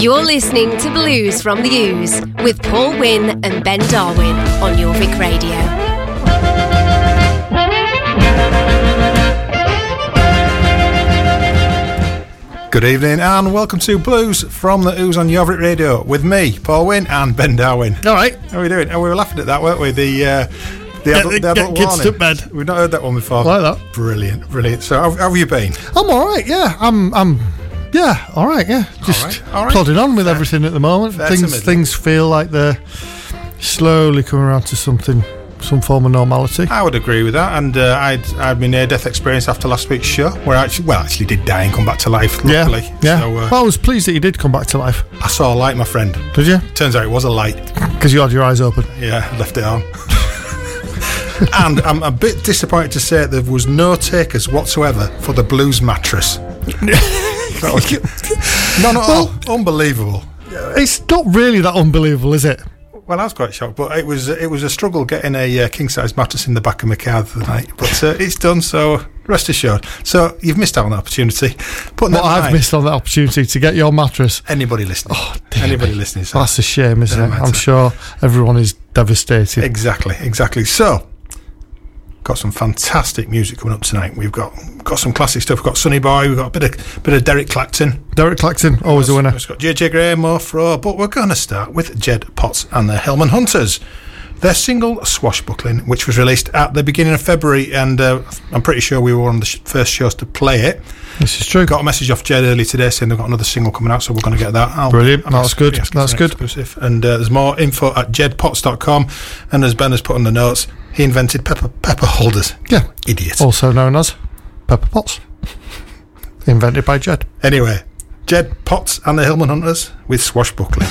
You're listening to Blues from the Ooze with Paul Wynn and Ben Darwin on Jorvik Radio. Good evening and welcome to Blues from the Ooze on Jorvik Radio with me, Paul Wynn, and Ben Darwin. All right. How are we doing? Oh, we were laughing at that, weren't we? The uh, the Get adult, the- the adult get kids warning. to bed. We've not heard that one before. Like that. Brilliant, brilliant. So, how, how have you been? I'm all right. Yeah, I'm. I'm. Yeah, all right. Yeah, just right, all right. plodding on with everything at the moment. Fair things things feel like they're slowly coming around to something, some form of normality. I would agree with that. And uh, I'd I had my near death experience after last week's show, where I actually, well, I actually did die and come back to life. Yeah, Luckily, yeah. So uh, well, I was pleased that you did come back to life. I saw a light, my friend. Did you? Turns out it was a light. Because you had your eyes open. Yeah, left it on. and I'm a bit disappointed to say there was no takers whatsoever for the blues mattress. That was- None at all. Unbelievable. It's not really that unbelievable, is it? Well, I was quite shocked, but it was it was a struggle getting a uh, king size mattress in the back of my car the night. But uh, it's done, so rest assured. So you've missed out on the opportunity. But that in I've mind, missed on that opportunity to get your mattress. anybody listening. Oh, anybody me. listening. So That's a shame, isn't it? I'm sure everyone is devastated. Exactly, exactly. So, got some fantastic music coming up tonight. We've got got some classic stuff. We've got Sonny Boy. We've got a bit of bit of Derek Clacton. Derek Clacton, always a winner. We've got JJ Grey, Mo Fro, but we're going to start with Jed Potts and the Hillman Hunters. Their single Swashbuckling, which was released at the beginning of February, and uh, I'm pretty sure we were one of the sh- first shows to play it. This is true. Got a message off Jed earlier today saying they've got another single coming out, so we're going to get that out. Brilliant. I'm That's good. That's good. Exclusive. And uh, there's more info at jedpots.com. And as Ben has put on the notes, he invented pepper pepper holders. Yeah. Idiot. Also known as Pepper pots. Invented by Jed. Anyway, Jed Potts and the Hillman Hunters with Swashbuckling.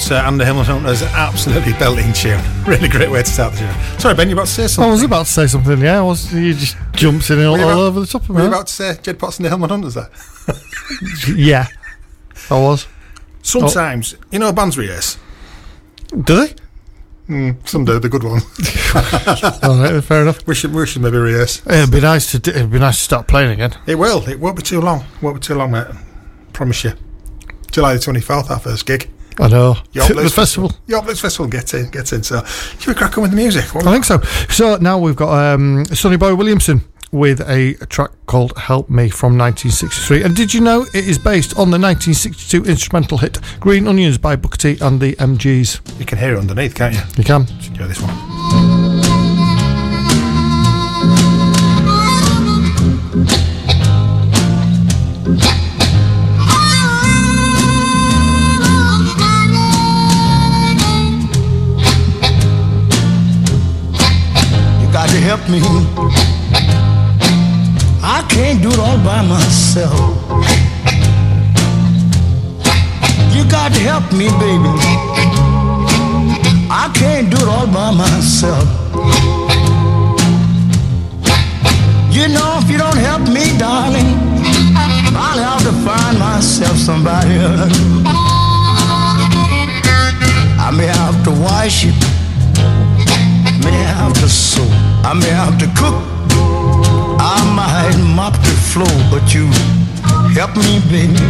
Potts uh, and the Hillman Hunters, absolutely belting tune. Really great way to start the show. Sorry, Ben, you about to say something? I was about to say something. Yeah, I was. You just jumps in all, Were you all over the top of Were me. you about to say Jed Potts and the Hillman Hunters there? Yeah, I was. Sometimes, you know, bands rehearse. Do they? Some do, the good ones. All right, fair enough. we should, we should maybe rehearse. It'd be nice to. It'd be nice to start playing again. It will. It won't be too long. Won't be too long, mate. Promise you. July the twenty fourth, our first gig. I know. York the festival. York Blitz Festival. Get in, get in. So, should we crack on with the music? What I think so. So now we've got um, Sonny Boy Williamson with a, track called "Help Me" from 1963. And did you know it is based on the 1962 instrumental hit "Green Onions" by Booker T and the MGs? you can hear it underneath, can't you? You can. Enjoy this one. Help me. I can't do it all by myself. You got to help me, baby. I can't do it all by myself. You know, if you don't help me, darling, I'll have to find myself somebody else. I may have to wash it may have to sew, I may have to cook, I might mop the floor, but you help me, baby.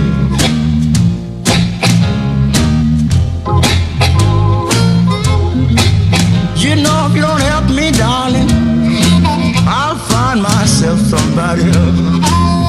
You know if you don't help me, darling, I'll find myself somebody else.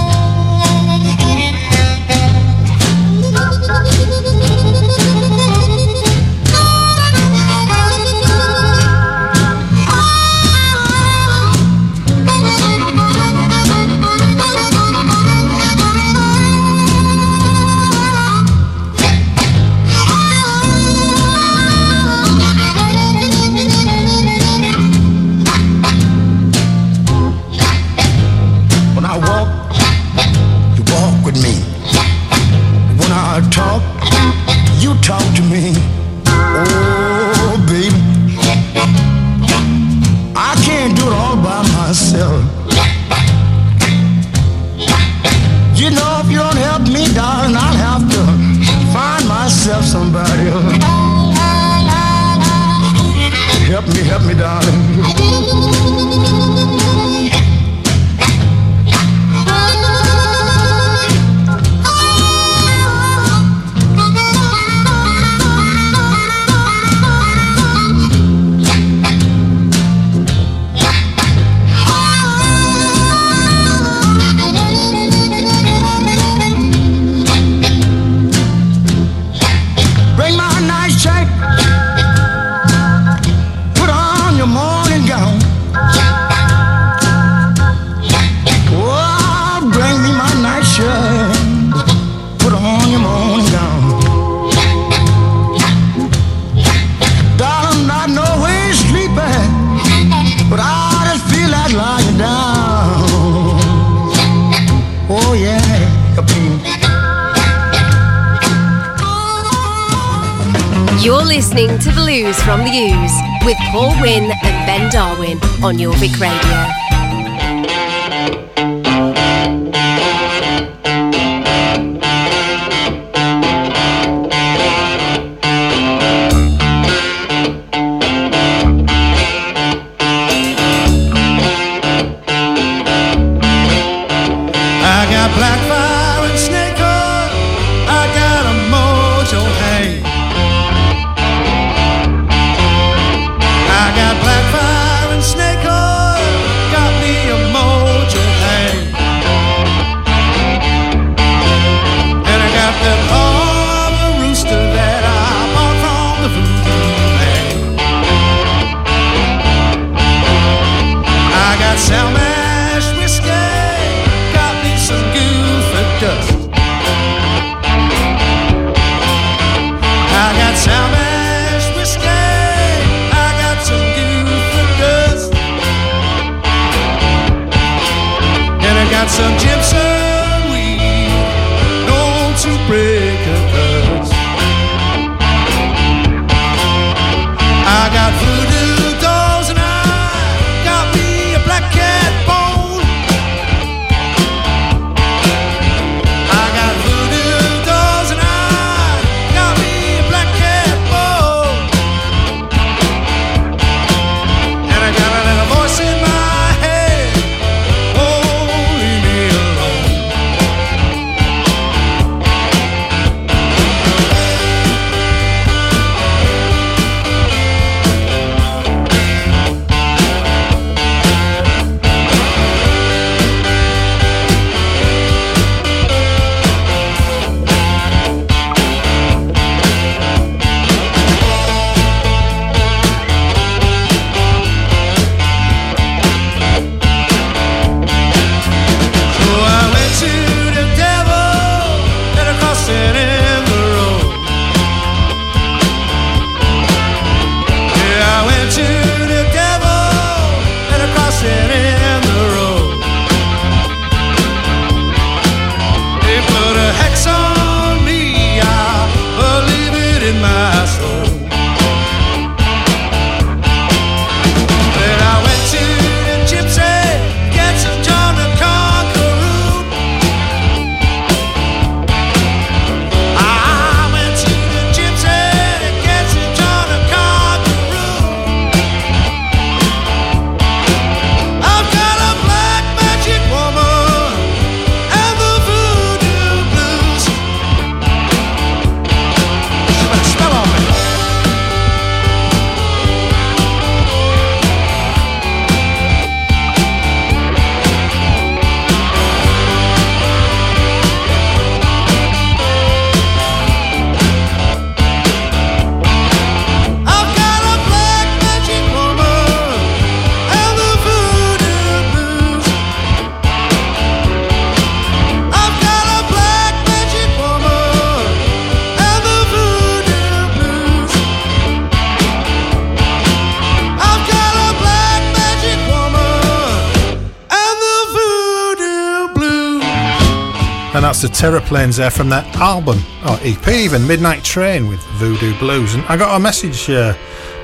The there from their album, or EP even, Midnight Train with Voodoo Blues. And I got a message uh,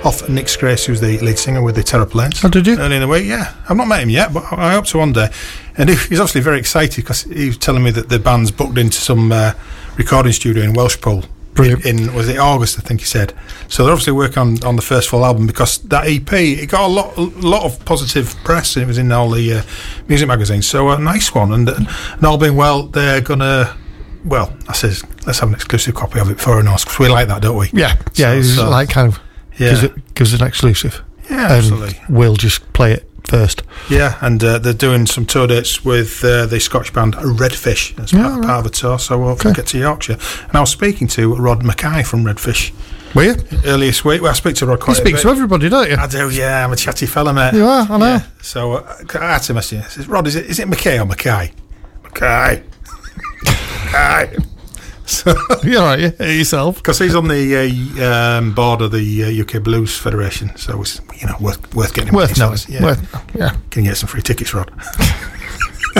off Nick Scrace, who's the lead singer with the Terraplanes. Oh, did you? Early in the week, yeah. I've not met him yet, but I hope to one day. And he's obviously very excited because he was telling me that the band's booked into some uh, recording studio in Welshpool. Brilliant. In, in was it August? I think he said. So they're obviously working on, on the first full album because that EP it got a lot a lot of positive press and it was in all the uh, music magazines. So a nice one, and, and all being well, they're gonna. Well, I says let's have an exclusive copy of it for us because we like that, don't we? Yeah, yeah, So- it's so- like kind of gives, Yeah. it, gives it an exclusive. Yeah, and absolutely. we'll just play it first. Yeah, and uh, they're doing some tour dates with uh, the Scottish band Redfish as Yeah, part, right. part of the tour. So we'll Okay. get to Yorkshire. And I was speaking to Rod Mackay from Redfish Will you? earlier this week. Well, I speak to Rod You quite a speak to everybody, don't you? I do, yeah. I'm a chatty fella, mate. You are, I know. Yeah. So uh, I had to message him. I says, Rod, is it is it Mackay or Mackay? Mackay. Mackay. So, You're right, yeah, yourself. because he's on the uh, um, board of the uh, UK Blues Federation, so it's you know worth worth getting him. Worth knowing. Yeah. Worth, yeah. Can you get some free tickets, Rod?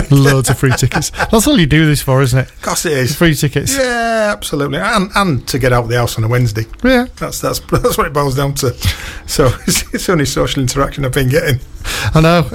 Loads of free tickets. That's all you do this for, isn't it? Of course it is. Free tickets. Yeah, absolutely, and and to get out of the house on a Wednesday. Yeah. That's that's that's what it boils down to. So it's, it's the only social interaction I've been getting. I know.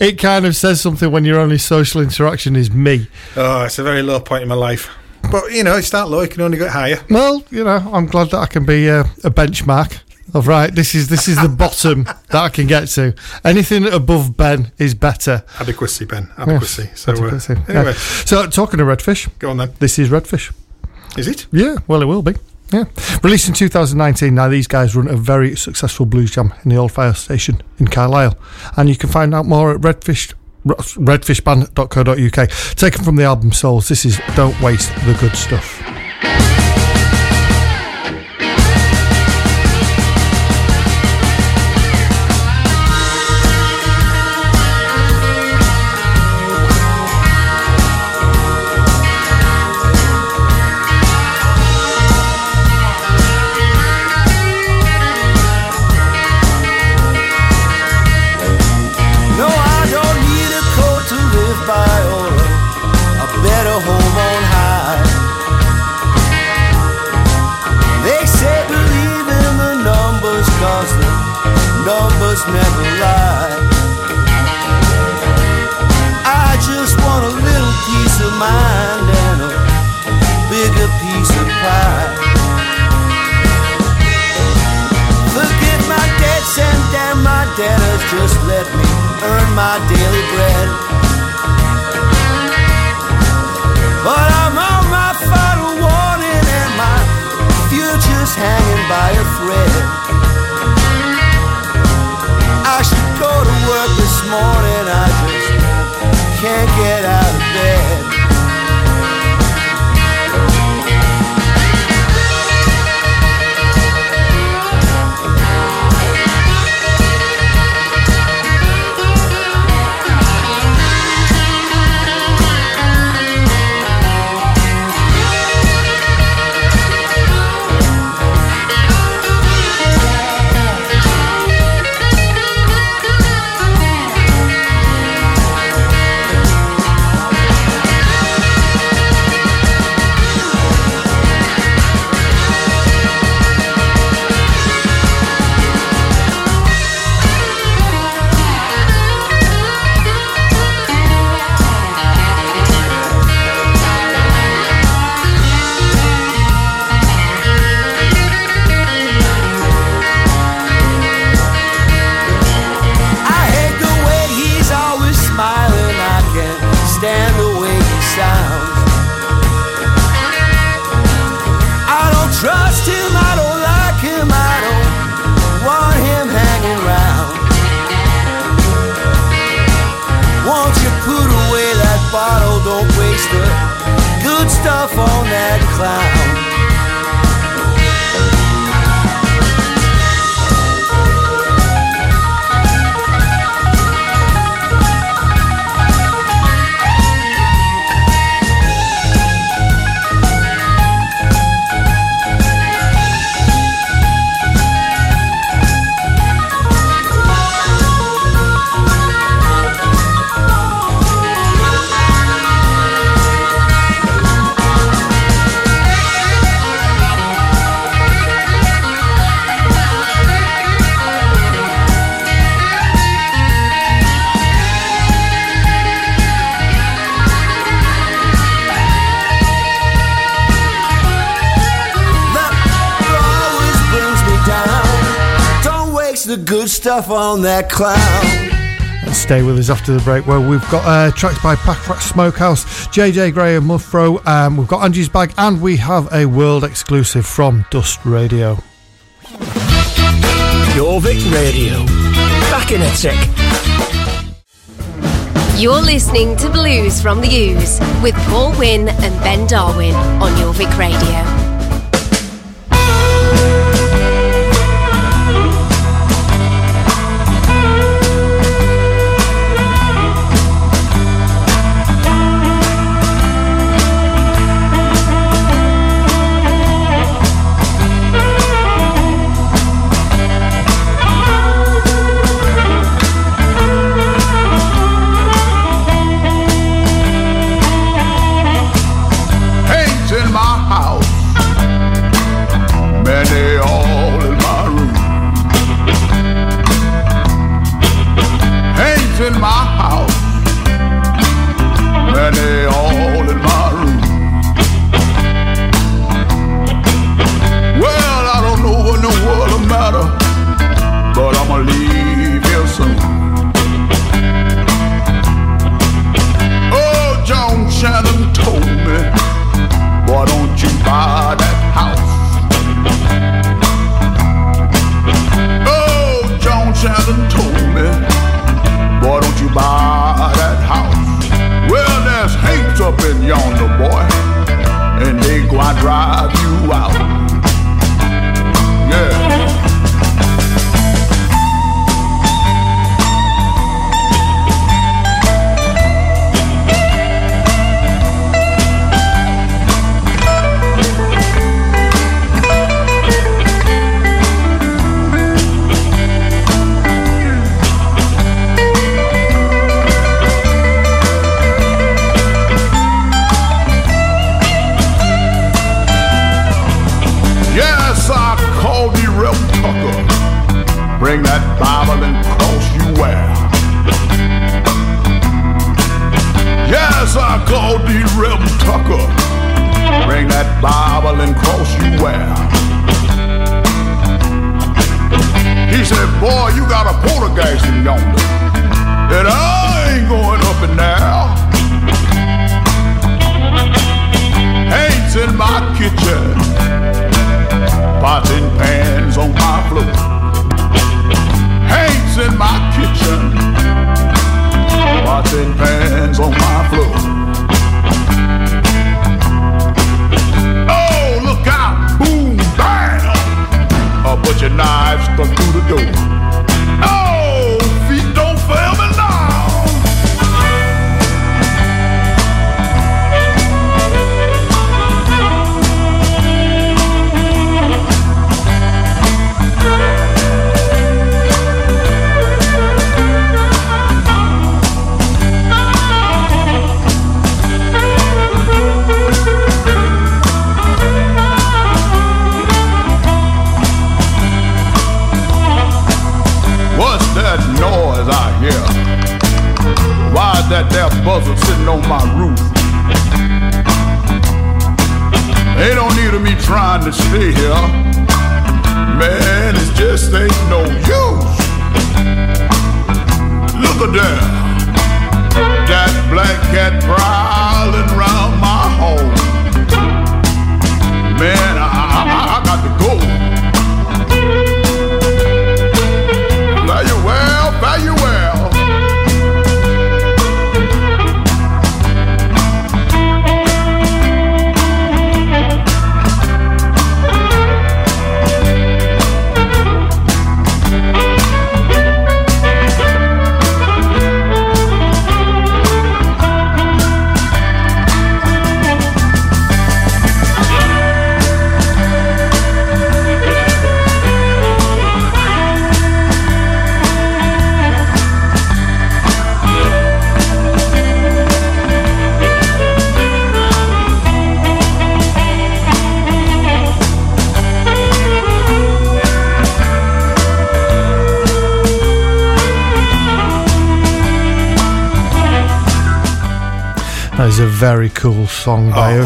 it kind of says something when your only social interaction is me. Oh, it's a very low point in my life. But you know, it's that low, you can only get higher. Well, you know, I'm glad that I can be a, a benchmark of right. This is this is the bottom that I can get to. Anything above Ben is better. Adequacy, Ben. Adequacy. so uh, Adequacy, yeah. anyway, So talking of redfish, go on then. this is redfish. Is it? Yeah, well, it will be. Yeah. Released in 2019, now these guys run a very successful blues jam in the Old Fire Station in Carlisle. And you can find out more at redfish, redfishband.co.uk. Taken from the album Souls, this is Don't Waste the Good Stuff. By a thread. Stuff on that cloud. Stay with us after the break where we've got uh, tracks by Packrat Smokehouse, JJ Grey and Mofro, um, we've got Angie's Bag, and we have a world exclusive from Dust Radio. Jorvik Radio. Back in a tick. You're listening to Blues from the Ooze with Paul Wynn and Ben Darwin on Jorvik Radio.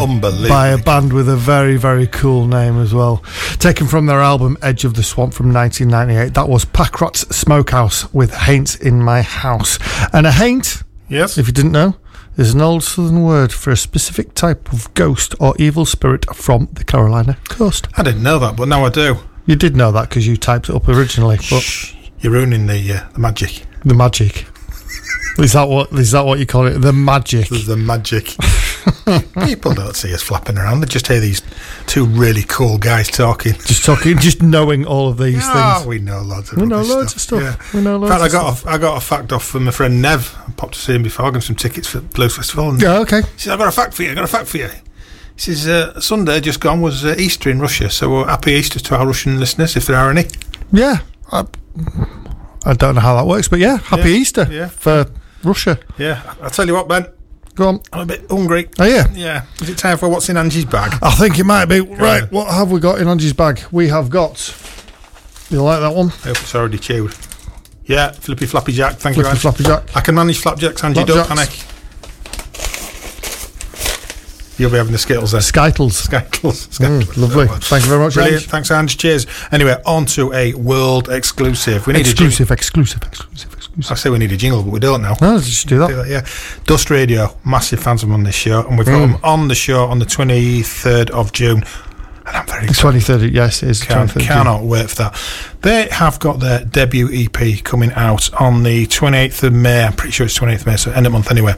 Song by, a, unbelievably by a band with a very, very cool name as well. Taken from their album Edge of the Swamp from 1998. That was Packrat's Smokehouse with Haint in My House. And a haint, Yes. if you didn't know, is an old southern word for a specific type of ghost or evil spirit from the Carolina coast. I didn't know that, but now I do. You did know that because you typed it up originally, but Shh, you're ruining the uh, the magic. the magic. Is that what is that what you call it? The magic. The magic. People don't see us flapping around. They just hear these two really cool guys talking. Just talking, just knowing all of these Ah, things. we know loads of We know loads of stuff. Yeah. We know In loads. fact, I of got stuff. a, I got a fact off from my friend Nev. I popped to see him before. I got him some tickets for Blues Festival. And Yeah, okay. He said, "I got a fact for you. I've got a fact for you." He says, uh, "Sunday just gone was uh, Easter in Russia, so uh, happy Easter to our Russian listeners, if there are any." Yeah, I, I don't know how that works, but yeah, happy Yeah, Easter yeah. for Russia. Yeah, I'll tell you what, Ben, Go on. I'm a bit hungry. Oh yeah, Yeah, is it time for what's in Angie's bag? I think it might be right. What have we got in Angie's bag? We have got. You like that one? I hope it's already chewed. Yeah, flippy floppy jack. Thank you, Flippy Ange. floppy jack. I can manage flapjacks, Angie. Don't Flapjacks. panic. You'll be having the Skittles then. Skittles. Skittles. Mm, Skittles. lovely. Thank you very much, Brilliant. Ange. Thanks, Ange. Cheers. Anyway, on to a world exclusive. We need a Exclusive, exclusive, exclusive, exclusive. I say we need a jingle, but we don't now. No, let's just do Do that. that, yeah. Dust Radio, massive fans of them on this show, and we've got Mm. them on the show on the 23rd of June. And I'm very excited. Twenty third. Yes, it is. Can, 23rd. cannot wait for that. They have got their debut EP coming out on the 28th of May. I'm pretty sure it's 28th of May, so end of month anyway.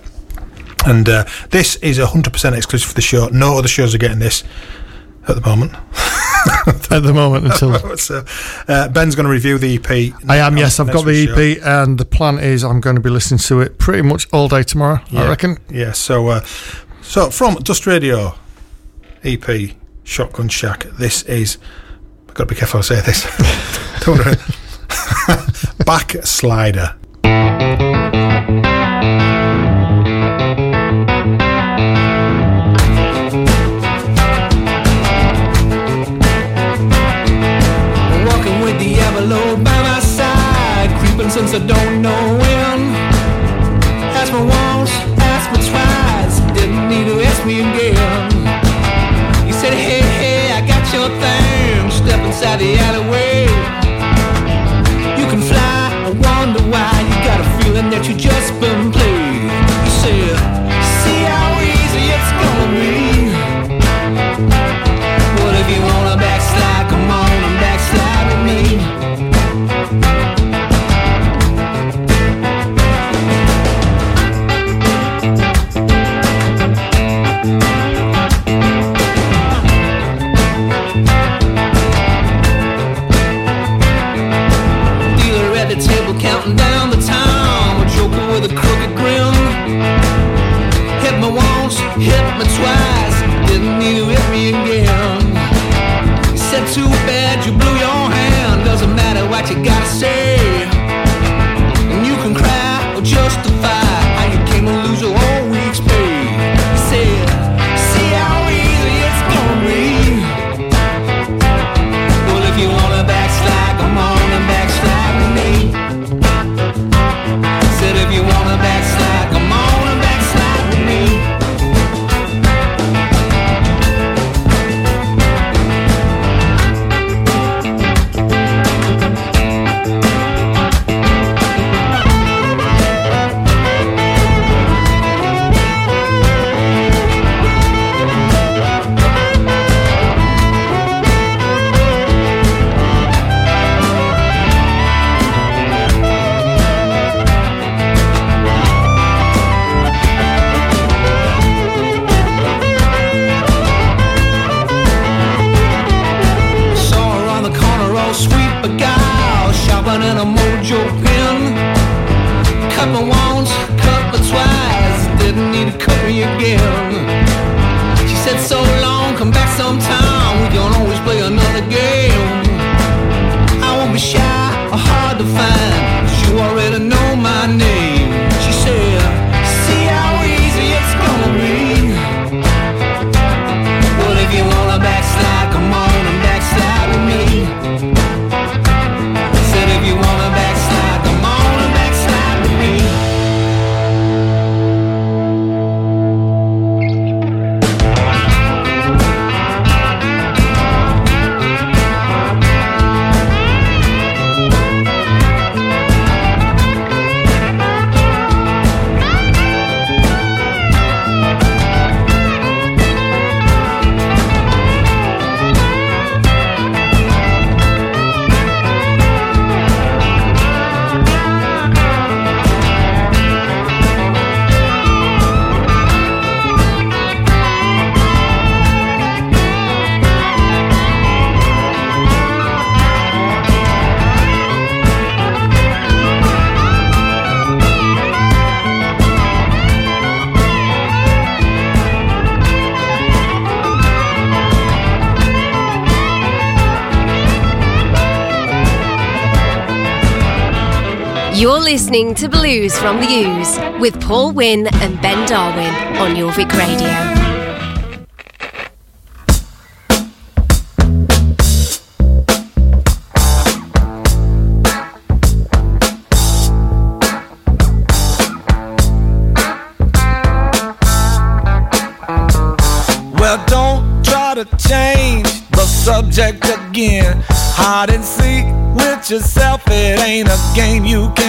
And uh, this is 100% exclusive for the show. No other shows are getting this at the moment. At the moment, until so, uh, Ben's going to review the EP. I am. Yes, I've got the week's show. EP, and the plan is I'm going to be listening to it pretty much all day tomorrow. I reckon. Yeah. So, uh, so from Dust Radio EP Shotgun Shack, this is. I've got to be careful I say this. Don't worry. Backslider. Since I don't listening to Blues from the Ooze with Paul Wynn and Ben Darwin on Jorvik Radio. Well, don't try to change the subject again. Hide and seek with yourself, it ain't a game you can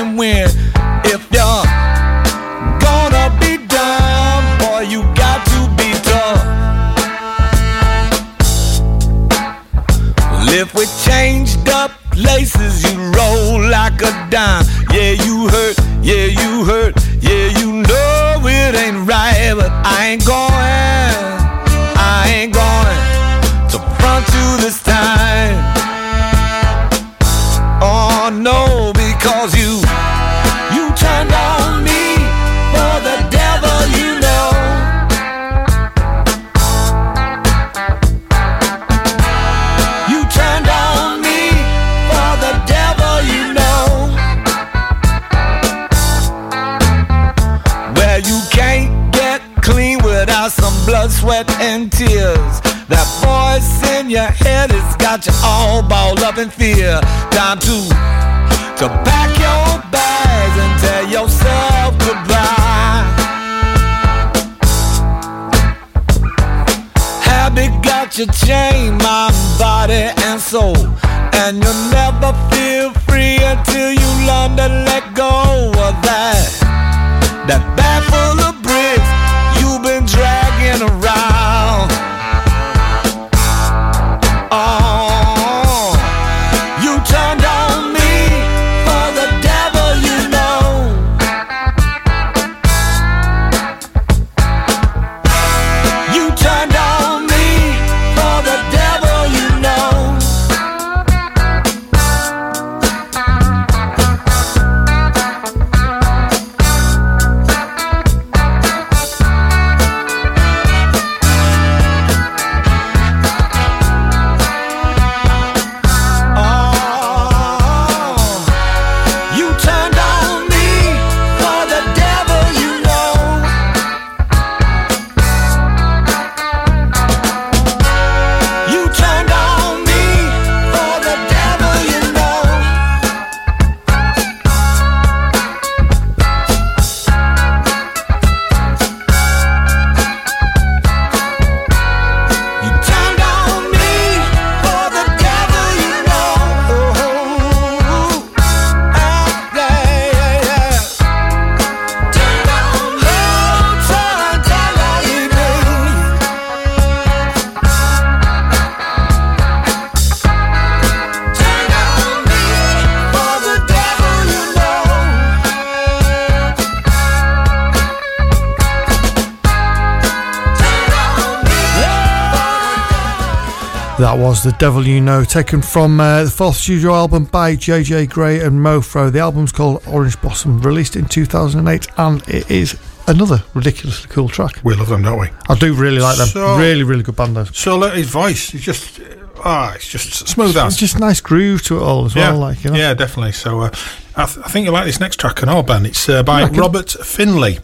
was The Devil You Know, taken from uh, the fourth studio album by JJ Grey and Mofro. The album's called Orange Blossom, released in 2008, and it is another ridiculously cool track. We love them, don't we? I do really like them. So- really, really good band, though. So look, his voice is just ah, it's just smooth. It's just nice groove to it all as yeah, well. Like, you know? yeah, definitely. So uh, I, th- I think you like this next track on our band. It's uh, by. Robert Finley.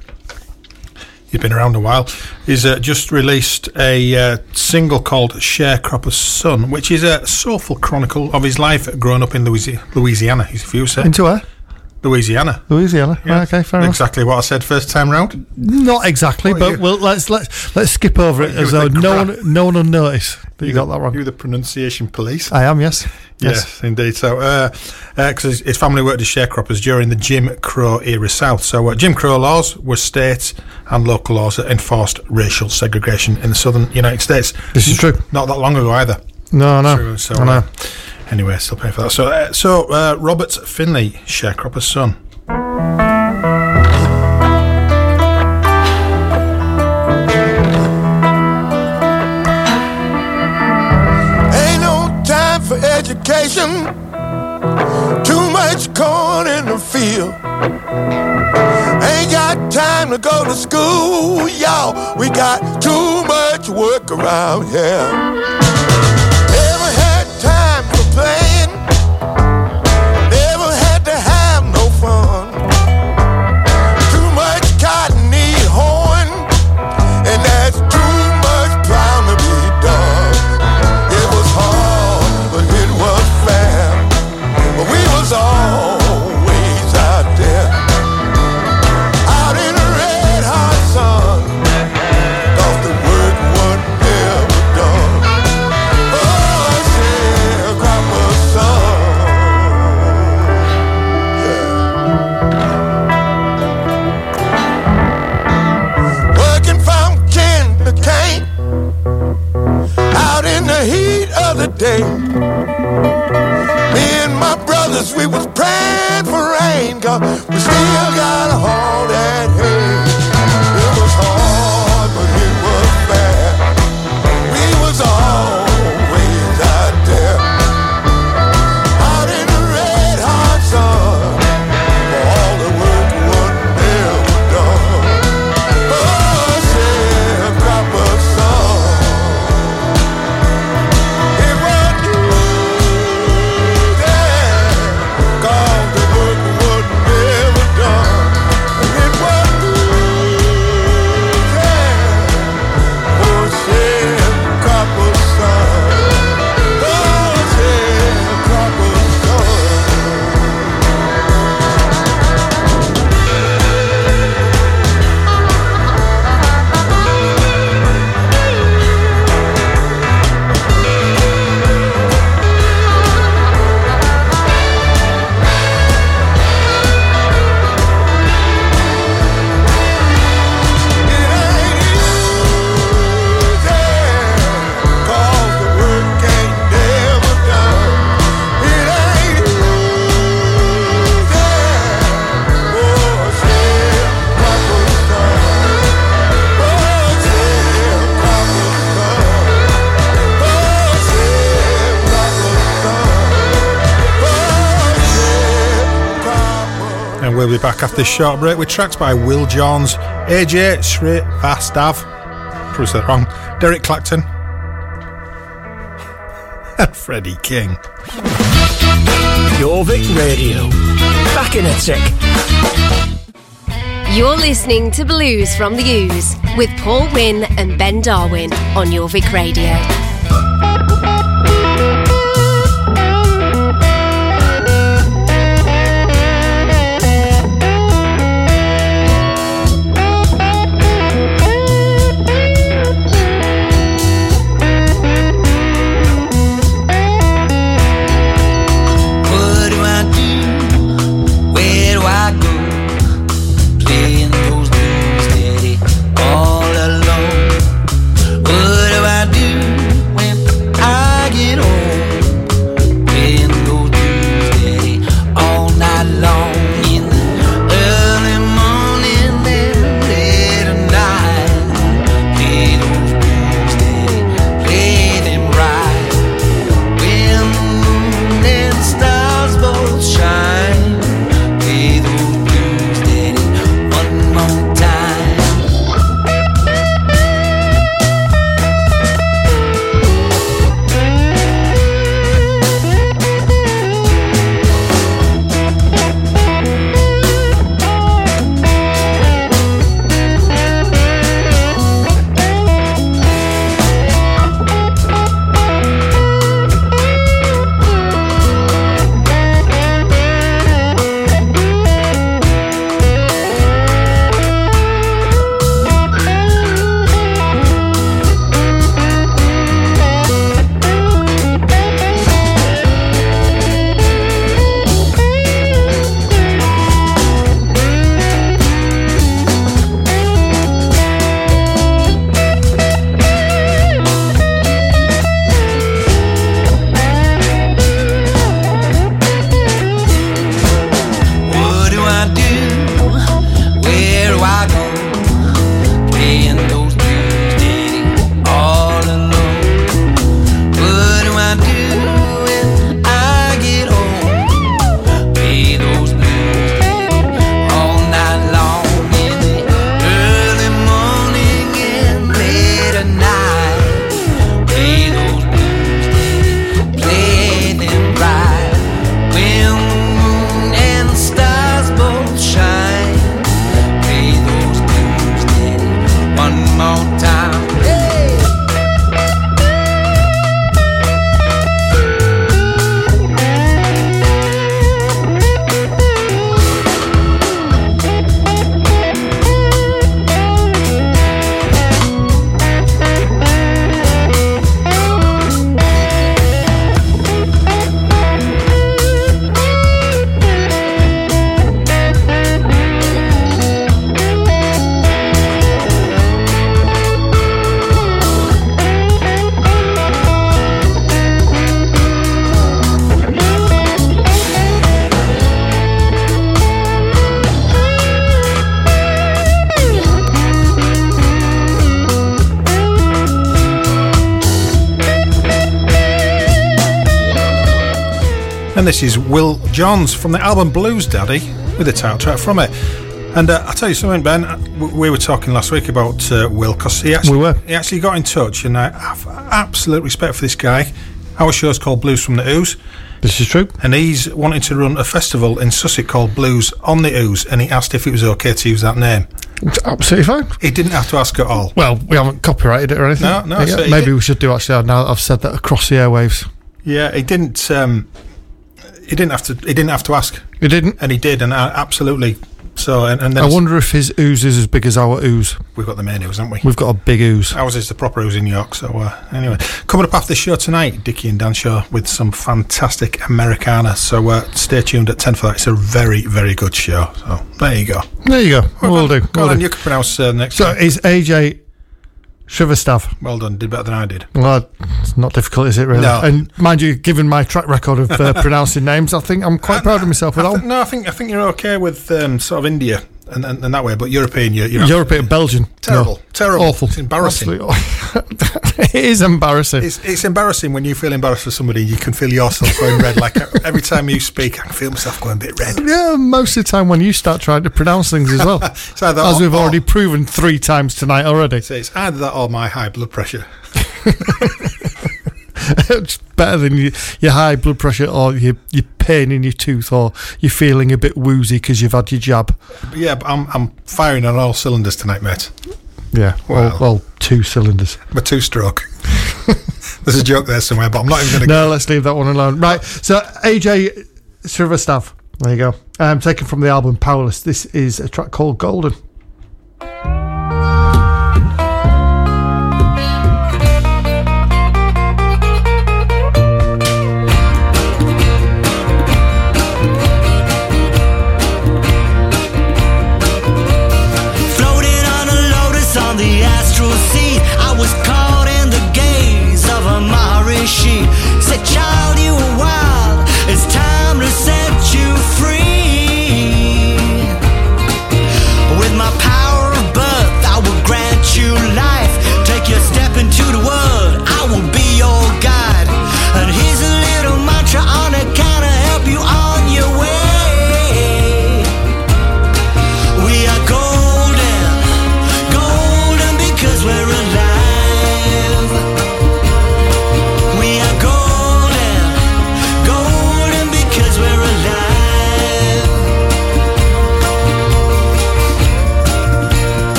He's been around a while. He's uh, just released a uh, single called Sharecropper's Son, which is a soulful chronicle of his life growing up in Louisi- Louisiana. He's a few say. Into where? Louisiana. Louisiana. Yeah, Right, okay, fair enough. Exactly what I said first time round. Not exactly, What, but you- we'll, let's let's let's skip over it you as though no one no one will notice that you got that wrong. You're the pronunciation police. I am, yes. Yes, indeed. So, because his, his family worked as sharecroppers during the Jim Crow era South. So, uh, Jim Crow laws were state and local laws that enforced racial segregation in the southern United States. This is true. Not that long ago either. No, no, So, so I know. uh, anyway, still paying for that. So, uh, so uh, Robert Finley, sharecropper's son. Much corn in the field. Ain't got time to go to school, y'all. We got too much work around here. Cause we this short break with tracks by Will Johns, AJ Shri Vastav, probably that wrong, Derek Clacton, and Freddie King. Jorvik Radio, back in a tick. You're listening to Blues from the Ooze with Paul Wynn and Ben Darwin on Jorvik Radio. This is Will Johns from the album Blues Daddy with a title track from it. And uh, I'll tell you something, Ben. We were talking last week about uh, Will because he actually We were. he actually got in touch, and I have absolute respect for this guy. Our show's called Blues from the Ooze, This is true. and he's wanting to run a festival in Sussex called Blues on the Ooze, and he asked if it was okay to use that name. It's absolutely fine. He didn't have to ask at all. Well, we haven't copyrighted it or anything. No, no, so maybe we should do actually. Now that I've said that across the airwaves, Yeah, he didn't. Um, he didn't have to. He didn't have to ask, we didn't. and he did, and I, absolutely. So, and, and then I wonder if his ooze is as big as our ooze. we've got the main ooze, haven't we? We've got a big ooze. Ours is the proper ooze in New York. So uh, anyway, coming up after the show tonight, Dickie and Dan Shaw with some fantastic Americana. So uh, stay tuned at ten for that. It's a very, very good show. So there you go. There you go. We'll do. Go We'll on, do. you can pronounce uh, next. So time. it's AJ Shriverstaff. well done. Did better than I did. Well, not difficult, is it, really? No. And mind you, given my track record of uh, pronouncing names, I think I'm quite proud of myself with I all. no, I think I think you're okay with um, sort of India and, and, and that way, but European, you're, you're European, Belgian. Terrible. No. Terrible. Awful. It's embarrassing. It is embarrassing. It's, it's embarrassing when you feel embarrassed for somebody. You can feel yourself going red. Like every time you speak, I can feel myself going a bit red. yeah, most of the time when you start trying to pronounce things as well. Either as or- we've or- already proven three times tonight already. So it's either that or my high blood pressure. it's better than your, your high blood pressure or your, your pain in your tooth or you're feeling a bit woozy because you've had your jab. Yeah, but I'm I'm firing on all cylinders tonight, mate. Yeah, well, Wow. well two cylinders. A two stroke. There's a joke there somewhere, but I'm not even going to. No, let's leave that one alone. Right, so AJ Silverstaff, there you go. Um, taken from the album Powerless. This is a track called Golden.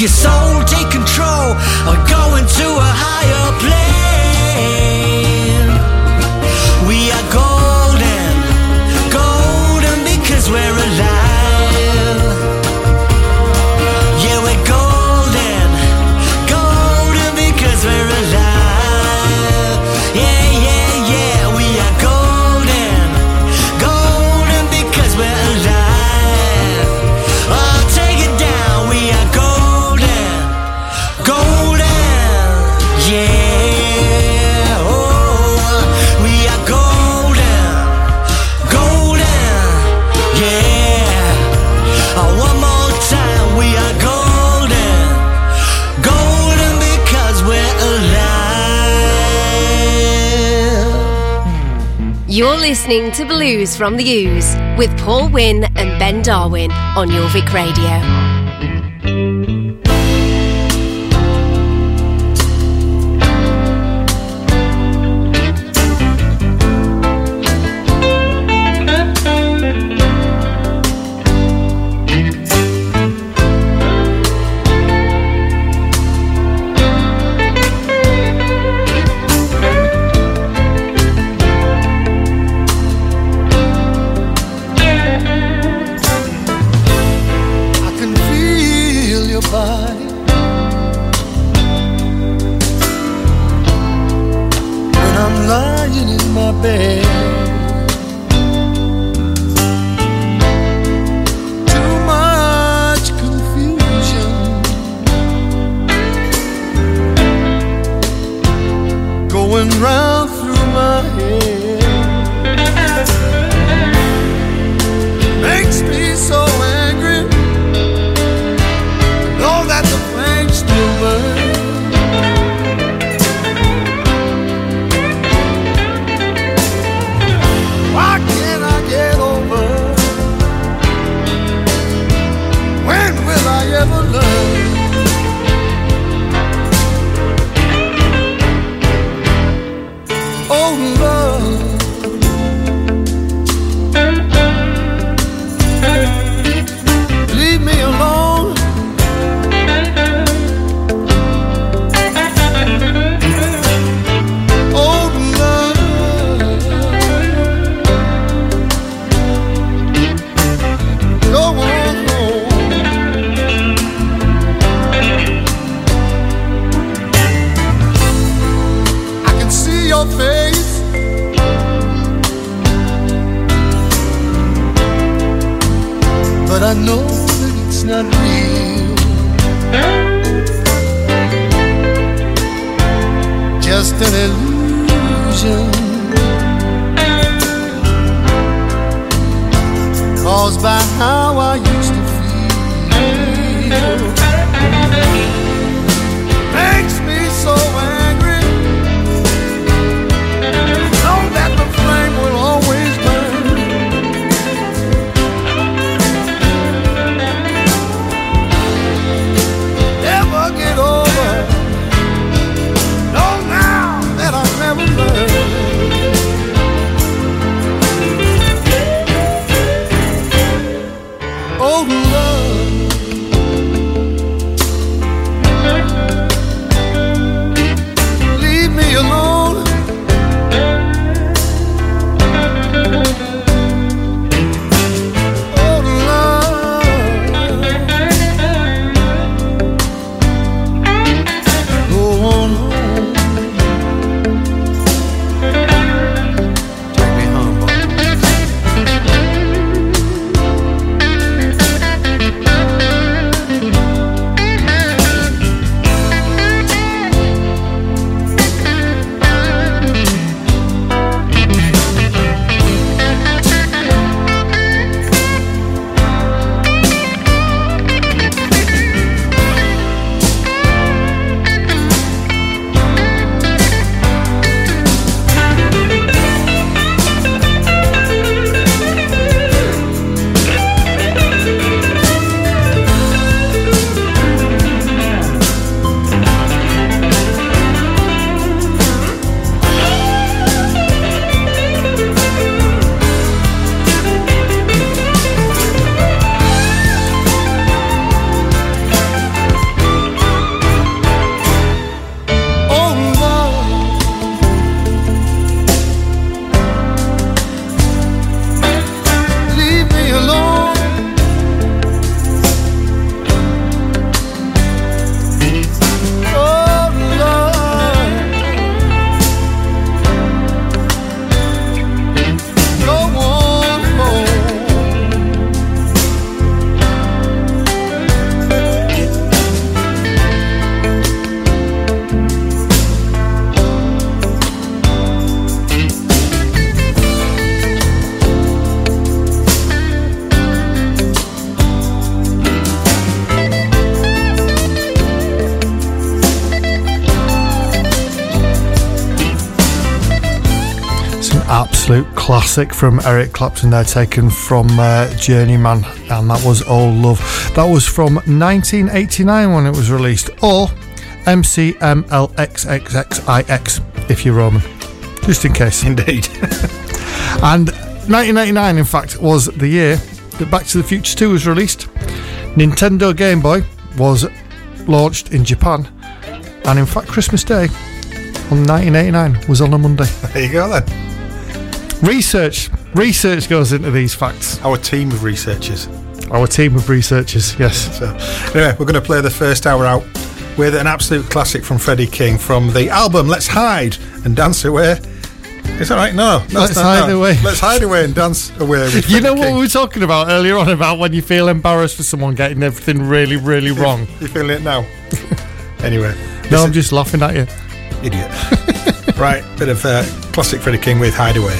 Your soul, take control, or go into a higher plane. listening to Blues from the Ooze with Paul Wynn and Ben Darwin on Jorvik Radio. Classic from Eric Clapton there, taken from uh, Journeyman, and that was All Love. That was from 1989 when it was released, or MCMLXXXIX if you're Roman, just in case. Indeed. And 1989, in fact, was the year that Back to the Future 2 was released. Nintendo Game Boy was launched in Japan, and in fact, Christmas Day on 1989 was on a Monday. there you go then. Research, research goes into these facts. Our team of researchers. Our team of researchers, yes. So, anyway, we're going to play the first hour out with an absolute classic from Freddie King from the album Let's Hide and Dance Away. Is that right? No. Let's Hide no. Away. Let's hide away and dance away. With You know what King. we were talking about earlier on about when you feel embarrassed for someone getting everything really, really wrong. You feeling it now? anyway, No, I'm just laughing at you. idiot. right, bit of uh, classic Freddie King with Hideaway.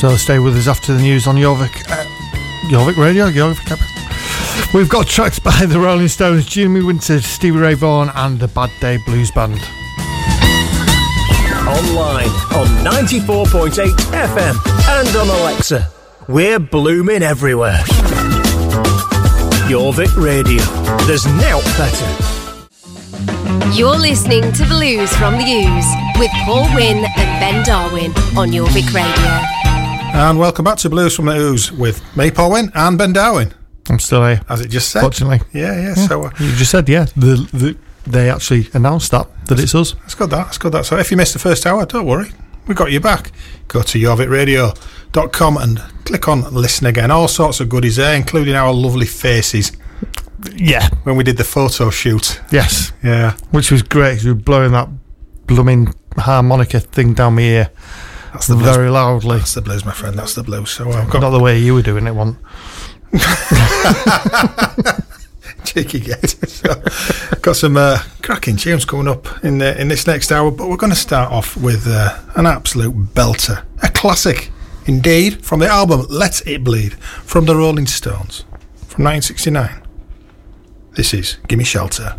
So stay with us after the news on Jorvik, uh, Jorvik Radio. Jorvik. We've got tracks by the Rolling Stones, Jimmy Winter, Stevie Ray Vaughan, and the Bad Day Blues Band. Online on 94.8 FM and on Alexa. We're blooming everywhere. Jorvik Radio. There's now better. You're listening to Blues from the Ooze with Paul Wynn and Ben Darwin on Jorvik Radio. And welcome back to Blues from the Ooze with me, Paul Wynn, and Ben Darwin. I'm still here. As it just said. Fortunately. Yeah, yeah. So uh, You just said, yeah, the, the, they actually announced that, that it's us. that's good. That that's good. That. So if you missed the first hour, don't worry, we got you back. Go to jorvikradio.com and click on listen again. All sorts of goodies there, including our lovely faces. Yeah, when we did the photo shoot. yes, Yeah, which was great we were blowing that blooming harmonica thing down my ear that's the blues. very loudly. That's the blues, my friend. That's the blues. So I've got Not the way you were doing it, one. cheeky get. so, got some uh, cracking tunes coming up in the, in this next hour, but we're going to start off with uh, an absolute belter, a classic indeed, from the album "Let It Bleed" from the Rolling Stones from 1969. This is "Gimme Shelter."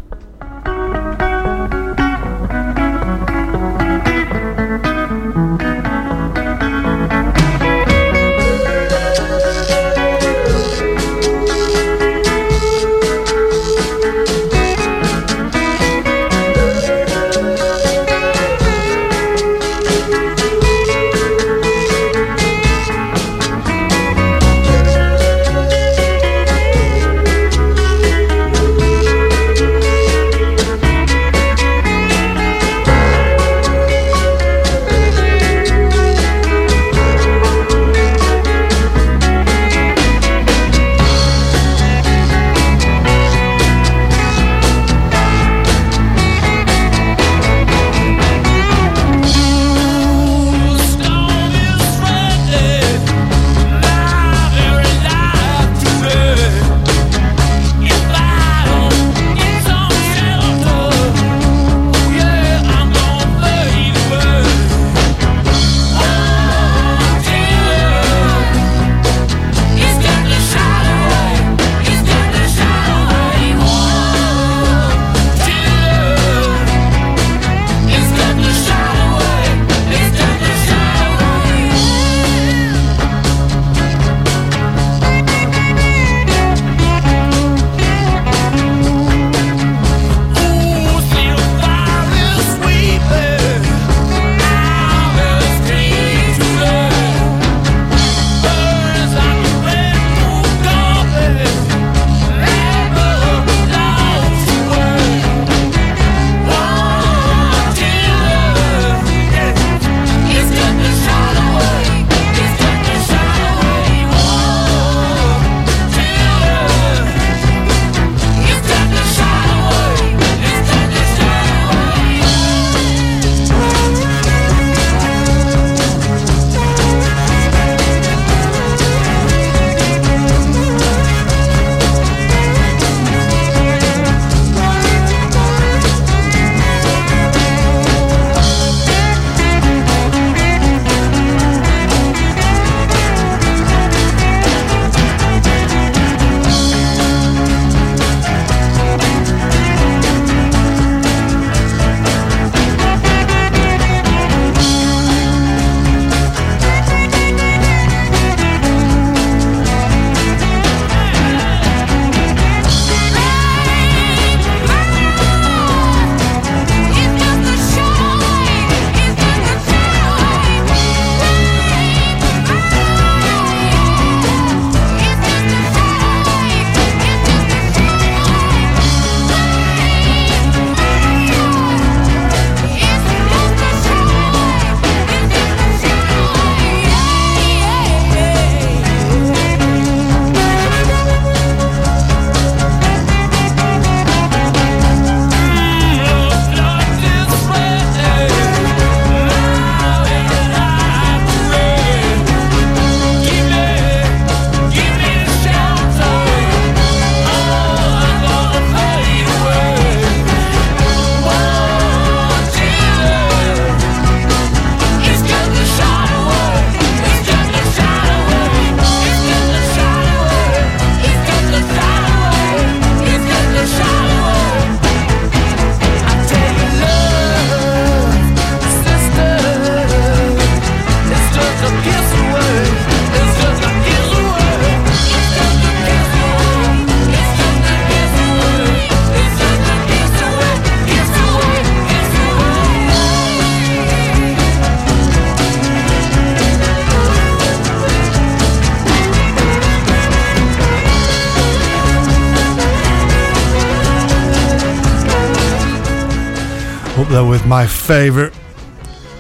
Favourite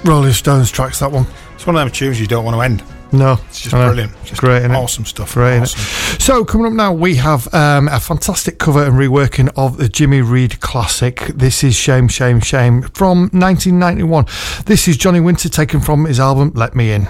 Rolling Stones tracks, that one. It's one of them tunes you don't want to end. No, It's just brilliant. Just great, awesome stuff. Great, awesome. So coming up now, we have um, a fantastic cover and reworking of the Jimmy Reed classic. This is "Shame, Shame, Shame" from 1991. This is Johnny Winter taken from his album "Let Me In."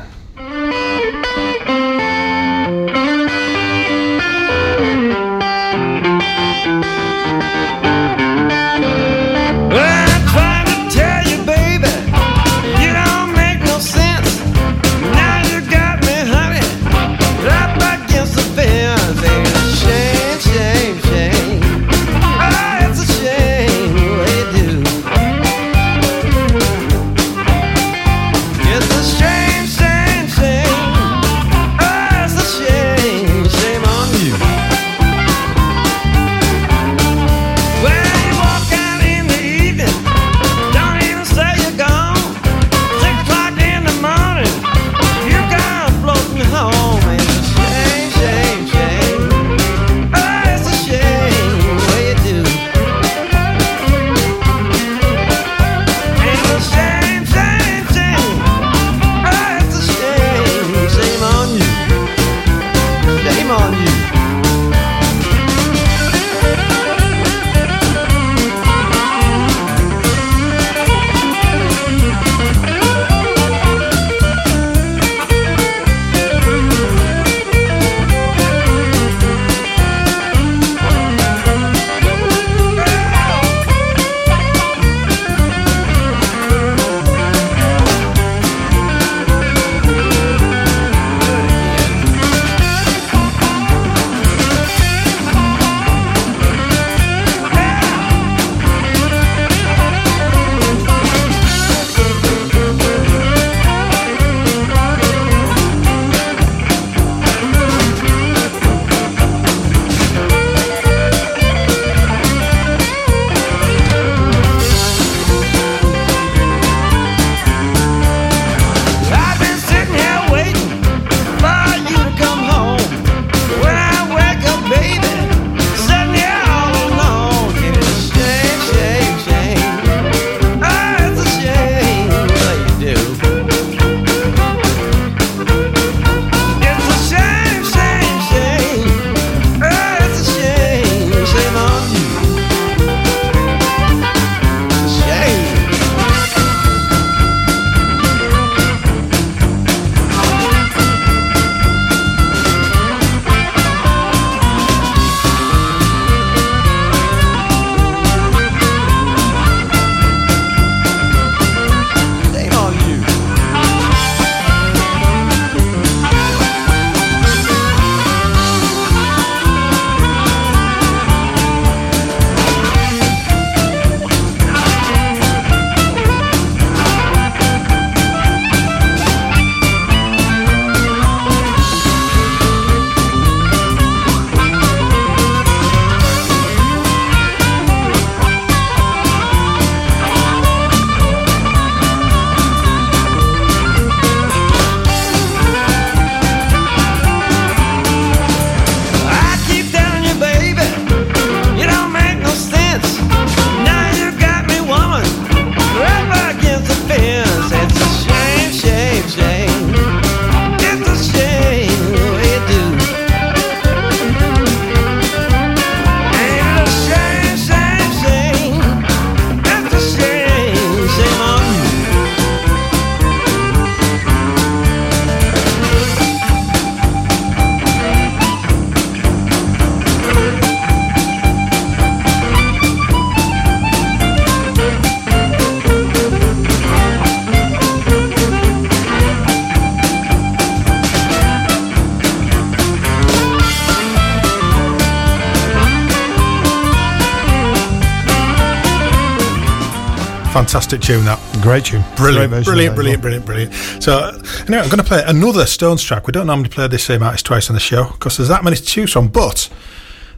Fantastic tune that. Great tune, Brilliant, Great brilliant, brilliant, brilliant, brilliant. So, anyway, I'm going to play another Stones track. We don't normally play this same artist twice on the show because there's that many to choose from, but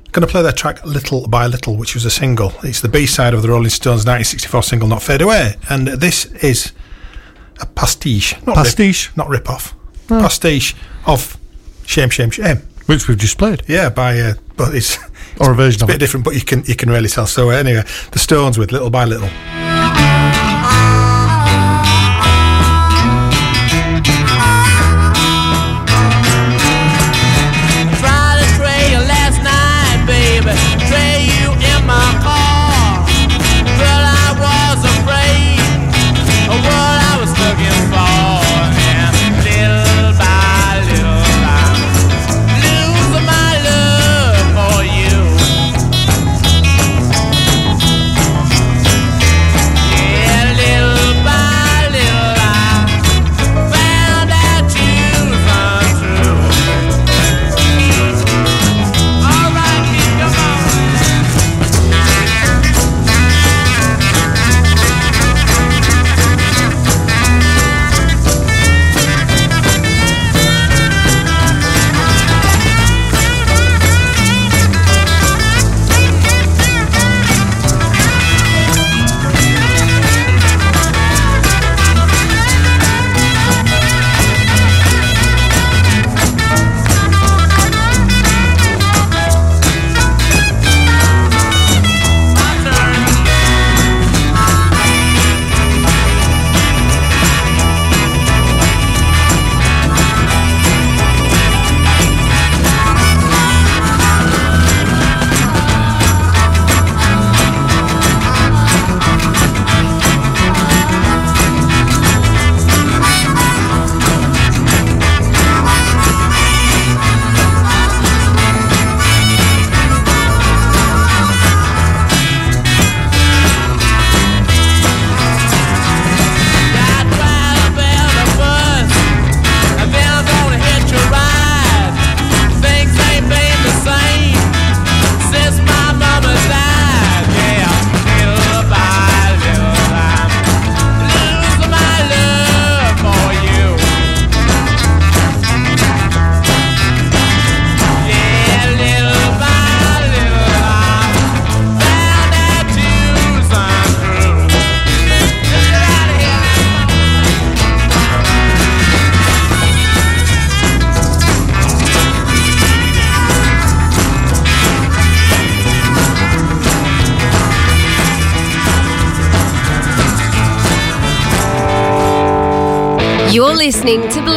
I'm going to play their track Little by Little, which was a single. It's the B side of the Rolling Stones 1964 single Not Fade Away. And this is a pastiche. Not Pastiche? Rip, not rip off. Pastiche of Shame, Shame, Shame. which we've just played, Yeah, by, uh, but it's, or a version it's a bit it. different, but you can, you can really tell. So, uh, anyway, the Stones with Little by Little.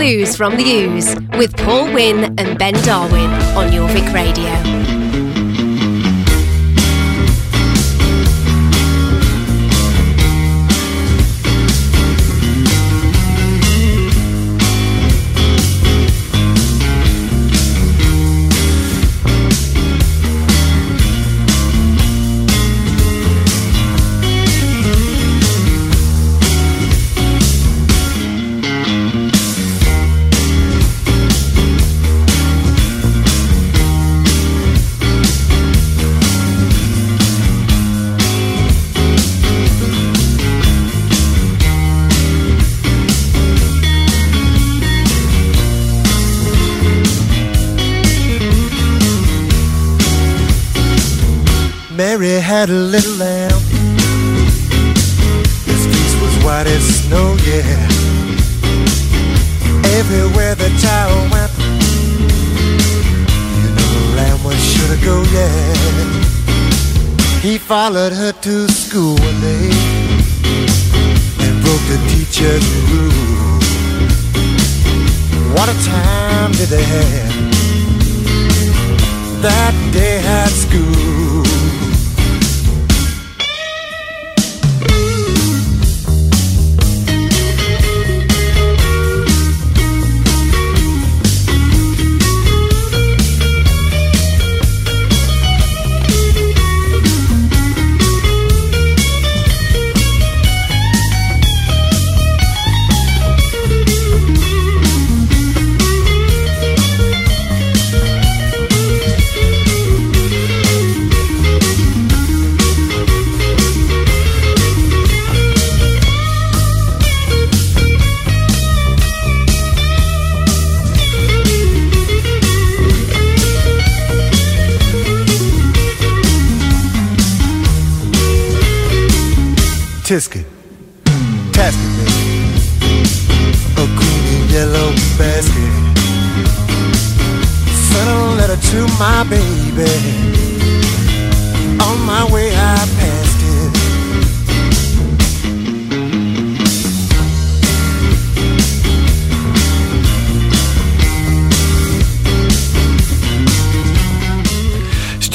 Blues from the Ooze with Paul Wynn and Ben Darwin on Jorvik Radio. Mary had a little lamb. His face was white as snow, yeah. Everywhere the child went, you know the lamb was sure to go, yeah. He followed her to school one day and broke the teacher's rule. What a time did they have that day at school? Тиски.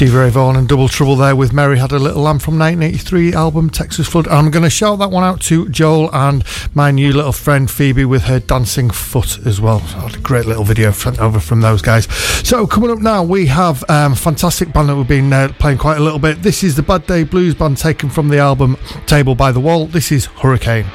Stevie Ray Vaughan and Double Trouble there with Mary Had a Little Lamb from 1983 album Texas Flood. I'm going to shout that one out to Joel and my new little friend Phoebe with her dancing foot as well. Had a great little video sent over from those guys. So coming up now, we have um, fantastic band that we've been uh, playing quite a little bit. This is the Bad Day Blues band taken from the album Table by the Wall. This is Hurricane.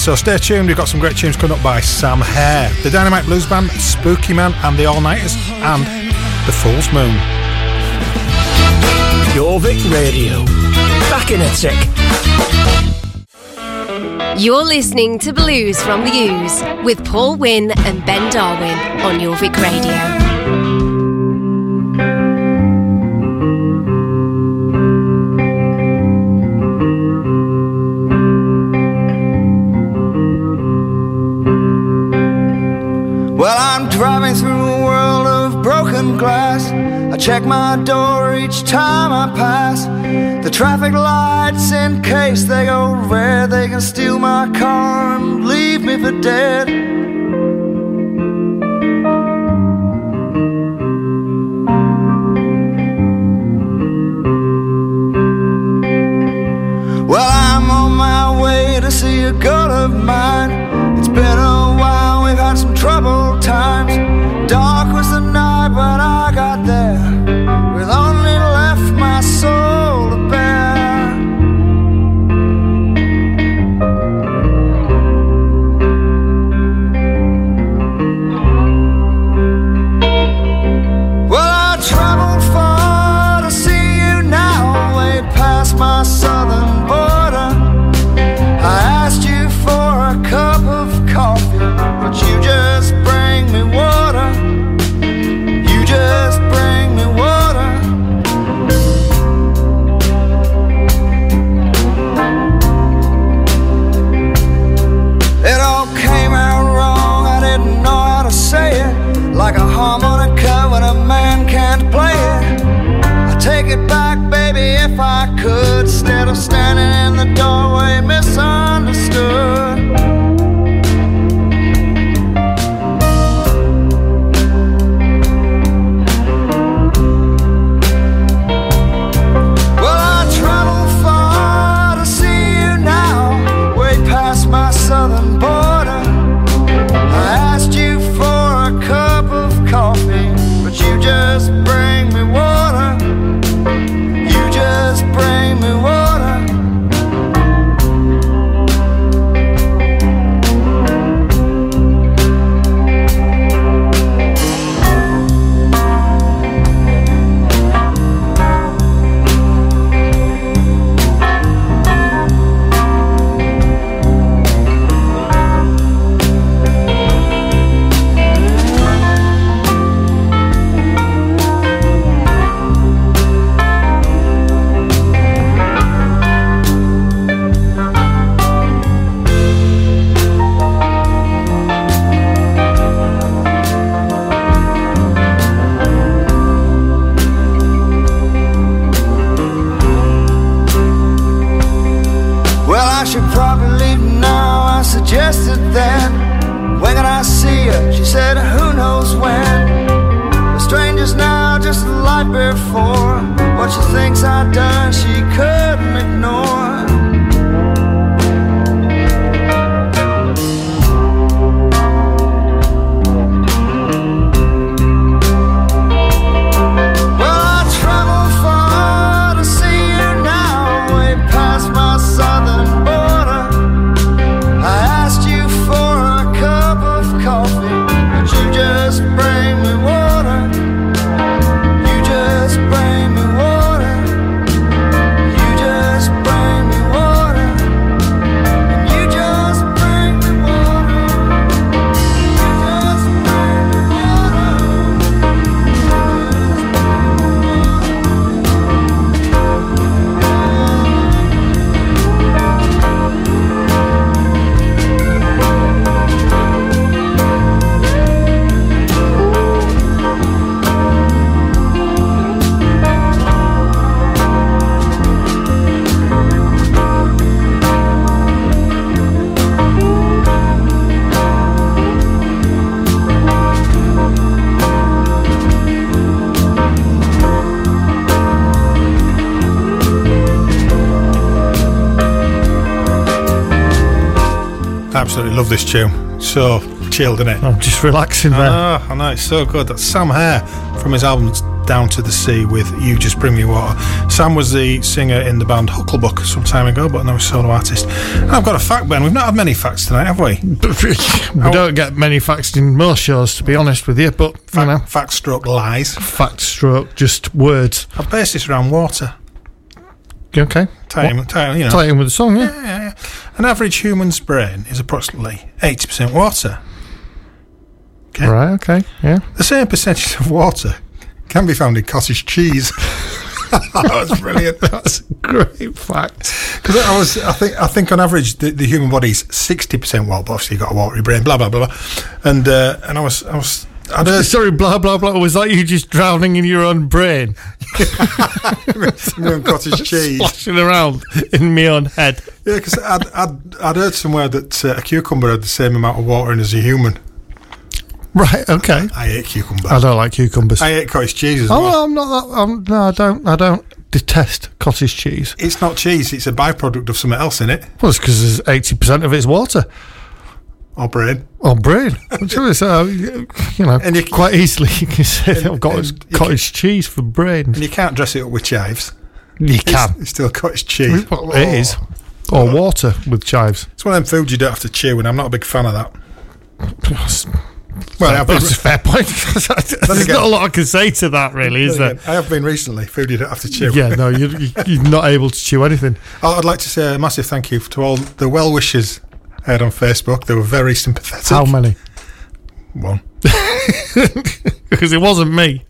so stay tuned. We've got some great tunes coming up by Sam Hare, the Dynamite Blues Band, Spooky Man, and the All Nighters, and the Fool's Moon. Jorvik Radio, back in a tick. You're listening to Blues from the Ooze with Paul Wynne and Ben Darwin on Jorvik Radio. check my door each time I pass the traffic lights in case they go red. They can steal my car and leave me for dead. absolutely love this tune. So chilled, innit? I'm just relaxing there. I know, I know, it's so good. That's Sam Hare from his album Down to the Sea with You Just Bring Me Water. Sam was the singer in the band Hucklebuck some time ago, but now he's a solo artist. And I've got a fact, Ben. We've not had many facts tonight, have we? we don't get many facts in most shows, to be honest with you, but, fact, you know. Fact stroke lies. Fact stroke just words. I base this around water. Okay. Tie tie, you know. Tie in with the song, yeah. Yeah, yeah. An average human's brain is approximately 80% water. Okay. Right, okay, yeah. The same percentage of water can be found in cottage cheese. that was brilliant. That's a great fact. Because I was, I think, I think on average the, the human body's sixty percent water. But obviously, you've got a watery brain. Blah blah blah blah. And uh, and I was, I was, I'd heard Sorry, blah, blah, blah. Was that you just drowning in your own brain? own cottage cheese. Splashing around in my own head. Yeah, because I'd, I'd, I'd heard somewhere that uh, a cucumber had the same amount of water in as a human. Right, okay. I hate cucumber. I don't like cucumbers. I hate cottage cheese as oh, well. I'm not that. I'm, no, I don't. I don't detest cottage cheese. It's not cheese. It's a byproduct of something else in it. Well, it's because eighty percent of it's water Or bread. or brain. so, so, you know, And you- quite easily you can say that I've got and cottage cheese for bread. And you can't dress it up with chives. You It's, can. it's still cottage cheese. It oh. is. Or water with chives. It's one of them foods you don't have to chew, and I'm not a big fan of that. Well, I've been, that's a fair point. There's again- not a lot I can say to that, really, is there? I have been recently. Food you don't have to chew. Yeah, no, you're, you're not able to chew anything. Oh, I'd like to say a massive thank you to all the well wishers I had on Facebook. They were very sympathetic. How many? One. Because it wasn't me.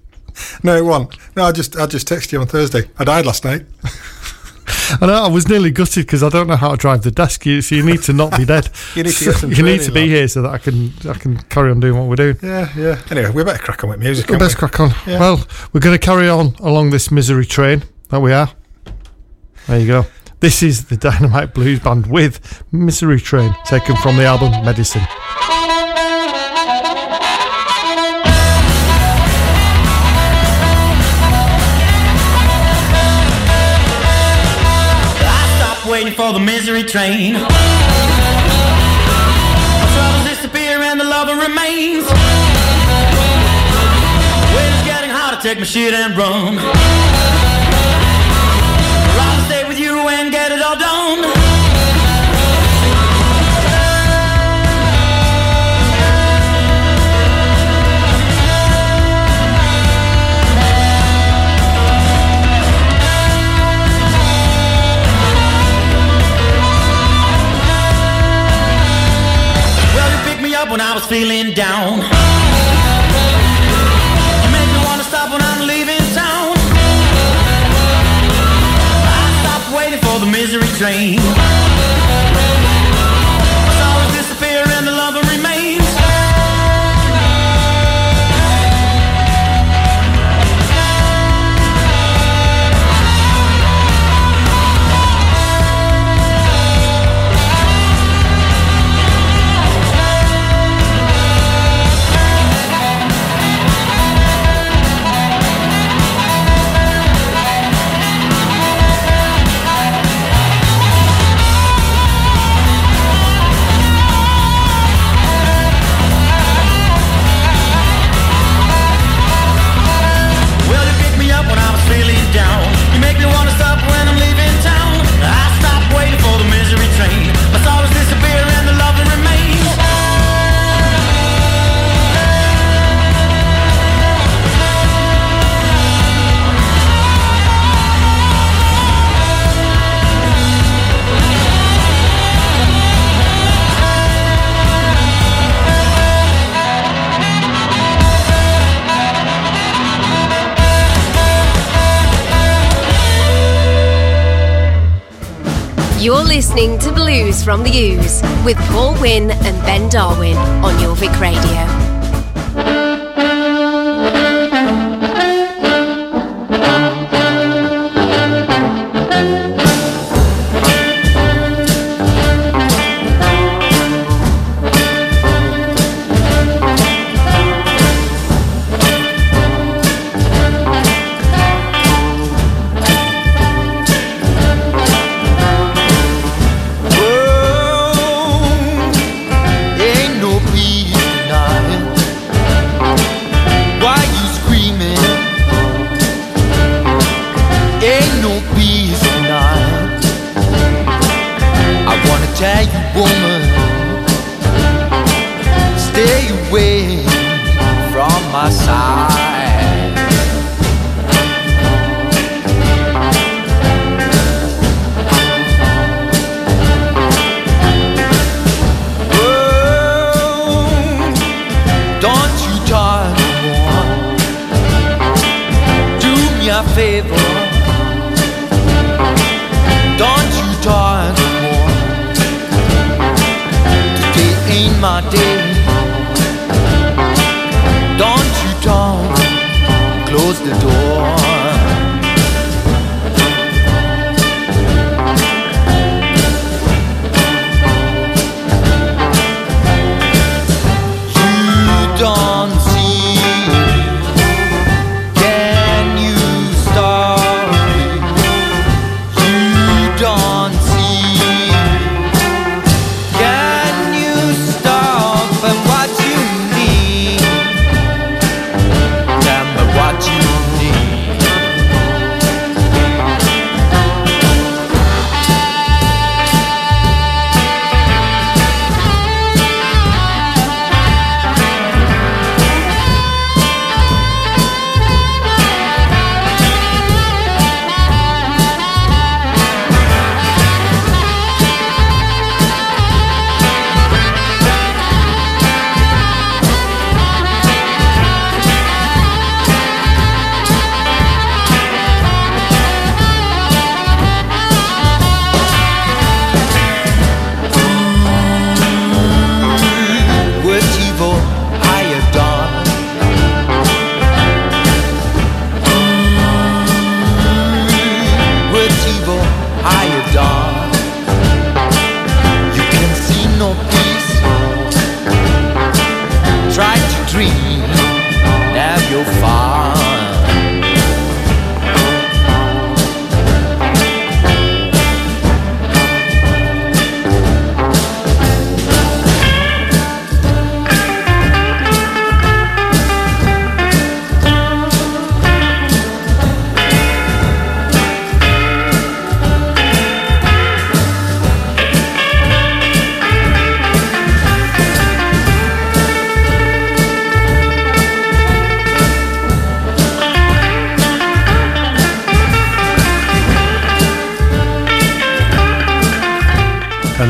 No, it wasn't. No, I just I just texted you on Thursday. I died last night. I know I was nearly gutted because I don't know how to drive the desk. You, so you need to not be dead. You need to get some You need to be here so that I can I can carry on doing what we're doing. Yeah, yeah. Anyway, we better crack on with music. We can't best we? crack on. Yeah. Well, we're going to carry on along this misery train that we are. There you go. This is the Dynamite Blues Band with Misery Train, taken from the album Medicine. Waiting for the misery train. My troubles disappear and the lover remains. When it's getting hard to take my shit and run. Feeling down. You make me wanna stop when I'm leaving town. I stopped waiting for the misery train. From the Ooze with Paul Wynn and Ben Darwin on Jorvik Radio.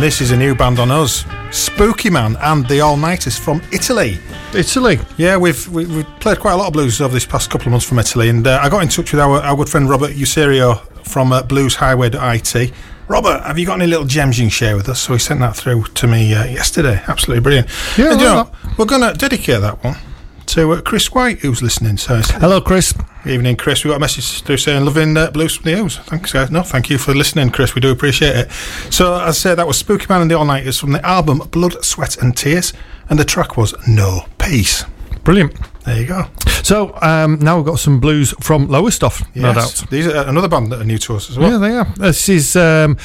And this is a new band on us, Spooky Man and the All Nighters from Italy. Italy. Yeah, we've we, we've played quite a lot of blues over this past couple of months from Italy, and uh, I got in touch with our, our good friend Robert Userio from uh, blueshighway.it. Robert, have you got any little gems you can share with us? So he sent that through to me uh, yesterday. Absolutely brilliant. Yeah, and, know, we're going to dedicate that one to uh, Chris White, who's listening. So Hello, Chris. Evening, Chris. We got a message through saying loving uh, blues from the Ooze. Thanks, guys. No, thank you for listening, Chris. We do appreciate it. So, as I said, that was Spooky Man and the All Nighters from the album Blood, Sweat and Tears, and the track was No Peace. Brilliant. There you go. So um, now we've got some blues from Lowestoft, stuff, no doubt. These are another band that are new to us as well. Yeah, they are. This is um,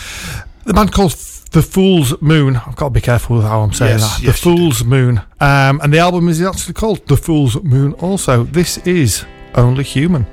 the band called The Fool's Moon. I've got to be careful with how I'm saying Yes, that. yes, the Fool's Moon. Um, and the album is actually called The Fool's Moon also. This is Only Human.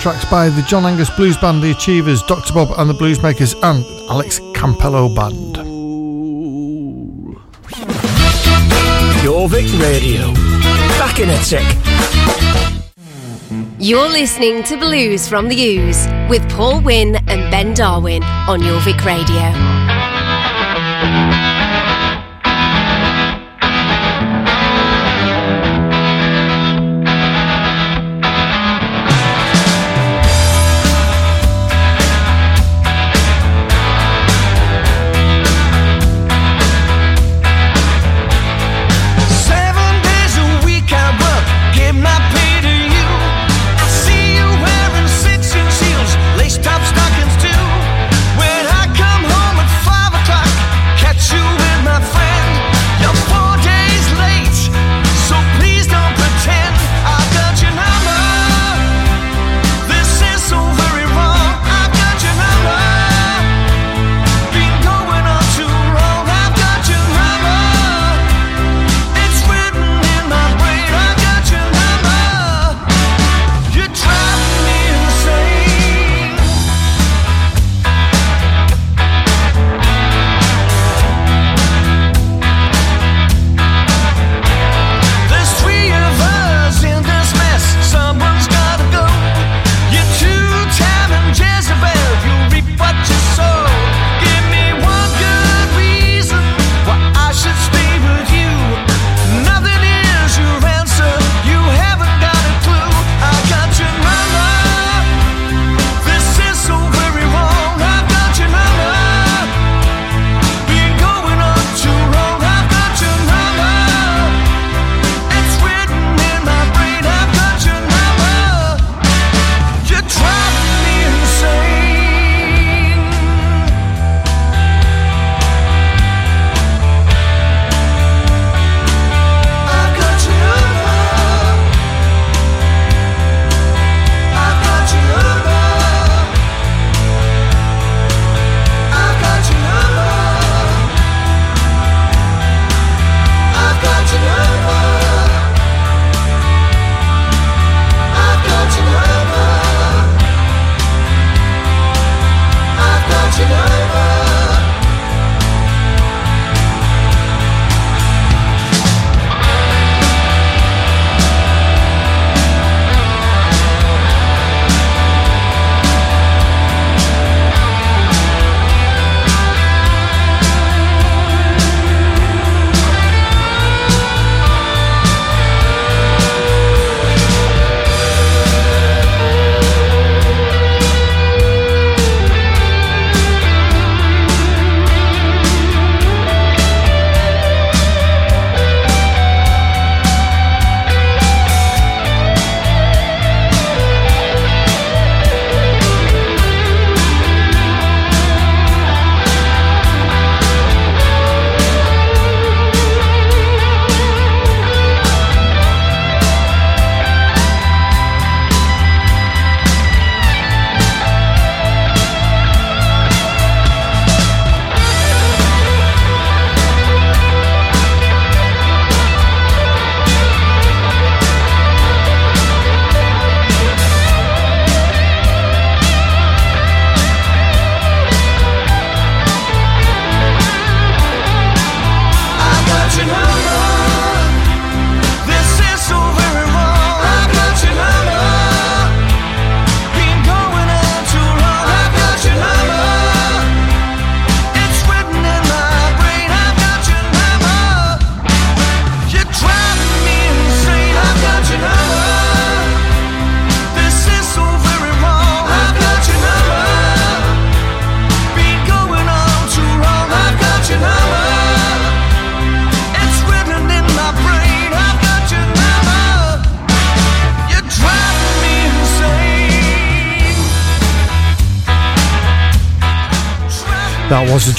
tracks by the John Angus Blues Band, The Achievers, Dr. Bob and the Bluesmakers, and Alex Campello Band. Jorvik Radio. Back in a tick. You're listening to Blues from the Ooze with Paul Wynn and Ben Darwin on Jorvik Radio.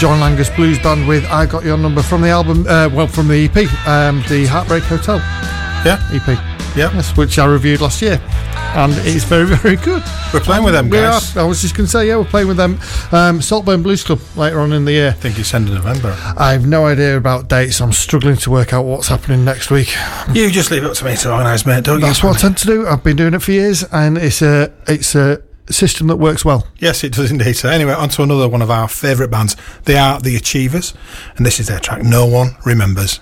John Angus Blues Band with "I Got Your Number" from the album, uh, well, from the EP, um, the Heartbreak Hotel. Yeah, EP. Yeah, yes, which I reviewed last year, and it's very, very good. We're playing with them, We are. I was just going to say, yeah, we're playing with them. Um, Saltburn Blues Club later on in the year. I think it's end of November. I have no idea about dates. I'm struggling to work out what's happening next week. You just leave it up to me to organise, mate. Don't That's you? what I tend to do. I've been doing it for years, and it's a it's a system that works well. Yes, it does indeed. So anyway, on to another one of our favourite bands. They are the Achievers, and this is their track "No One Remembers."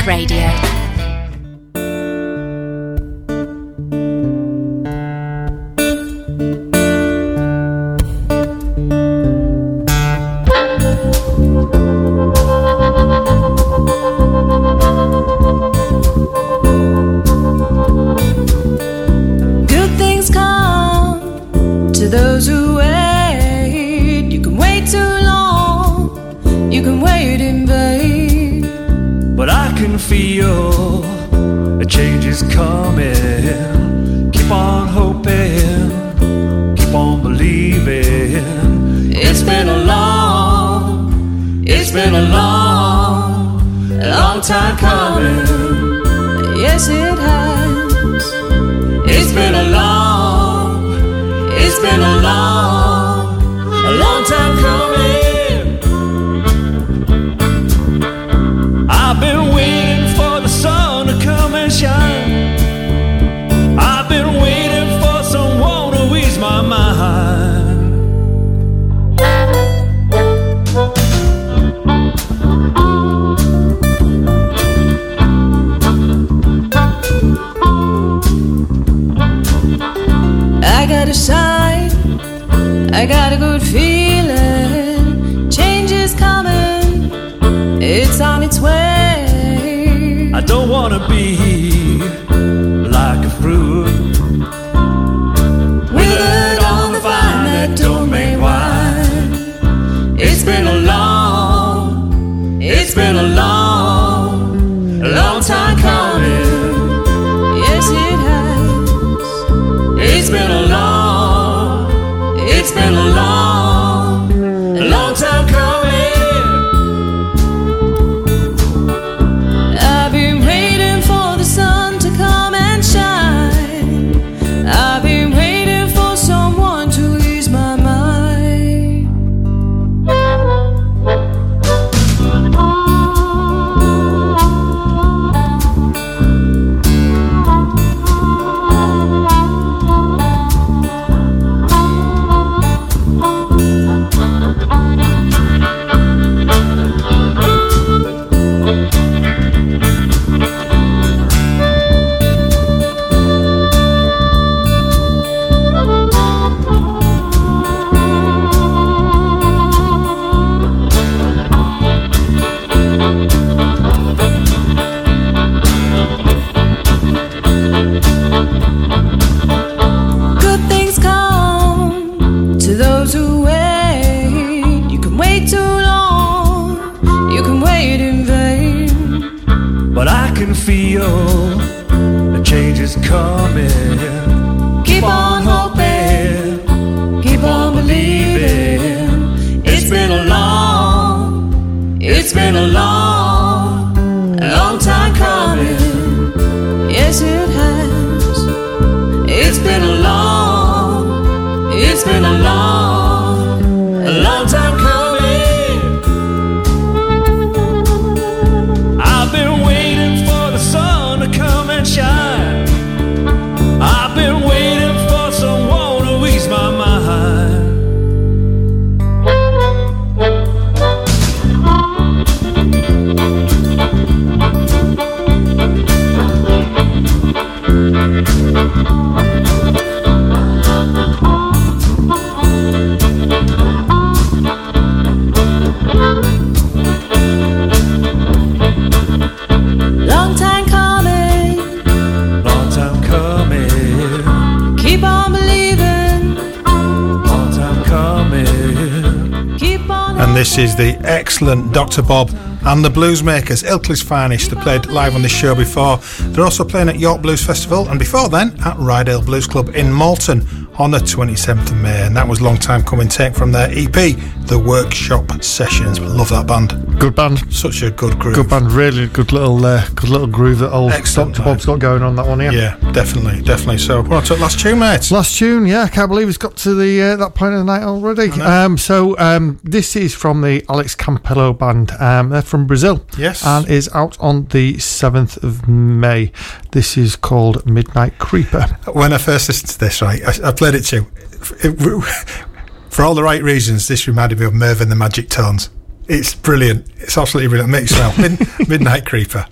Radio. It's been a long, excellent Dr. Bob and the Bluesmakers, Ilkley's finest. They played live on this show before. They're also playing at York Blues Festival and before then at Ryedale Blues Club in Malton on the 27th of May. And that was long time coming take from their EP, The Workshop Sessions. Love that band. Good band. Such a good groove. Good band, really good little, uh, good little groove that old Excellent Dr. Bob's got going on that one here. Yeah, definitely, definitely. So, what's up, last tune, mate? Last tune, yeah, I can't believe it's got to the uh, that point of the night already. Um, so um, this is from the Alex Campello band. Um, they're from Brazil. Yes. and is out on the seventh of May. This is called Midnight Creeper. When I first listened to this, right, I, I played it to you. It- for all the right reasons, this reminded me of Mervyn the Magic Tones. It's brilliant. It's absolutely brilliant. Makes well. Mid- Midnight Creeper.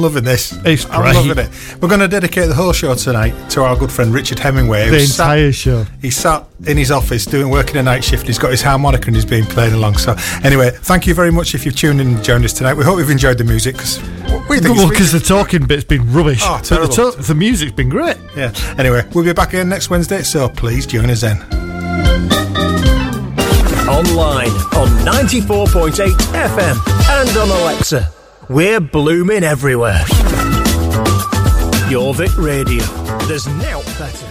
I'm loving this. It's I'm great. loving it. We're going to dedicate the whole show tonight to our good friend Richard Hemingway. The who's sat- entire show. He sat in his office doing working a night shift. He's got his harmonica and he's been playing along. So anyway, thank you very much if you've tuned in and joined us tonight. We hope you've enjoyed the music because we think Well, it's because the talking bit's been rubbish. Oh, but the, terrible. to- the music's been great. yeah. Anyway, we'll be back again next Wednesday. So please join us then. Online on 94.8 FM and on Alexa. We're blooming everywhere. Jorvik Radio. There's now better.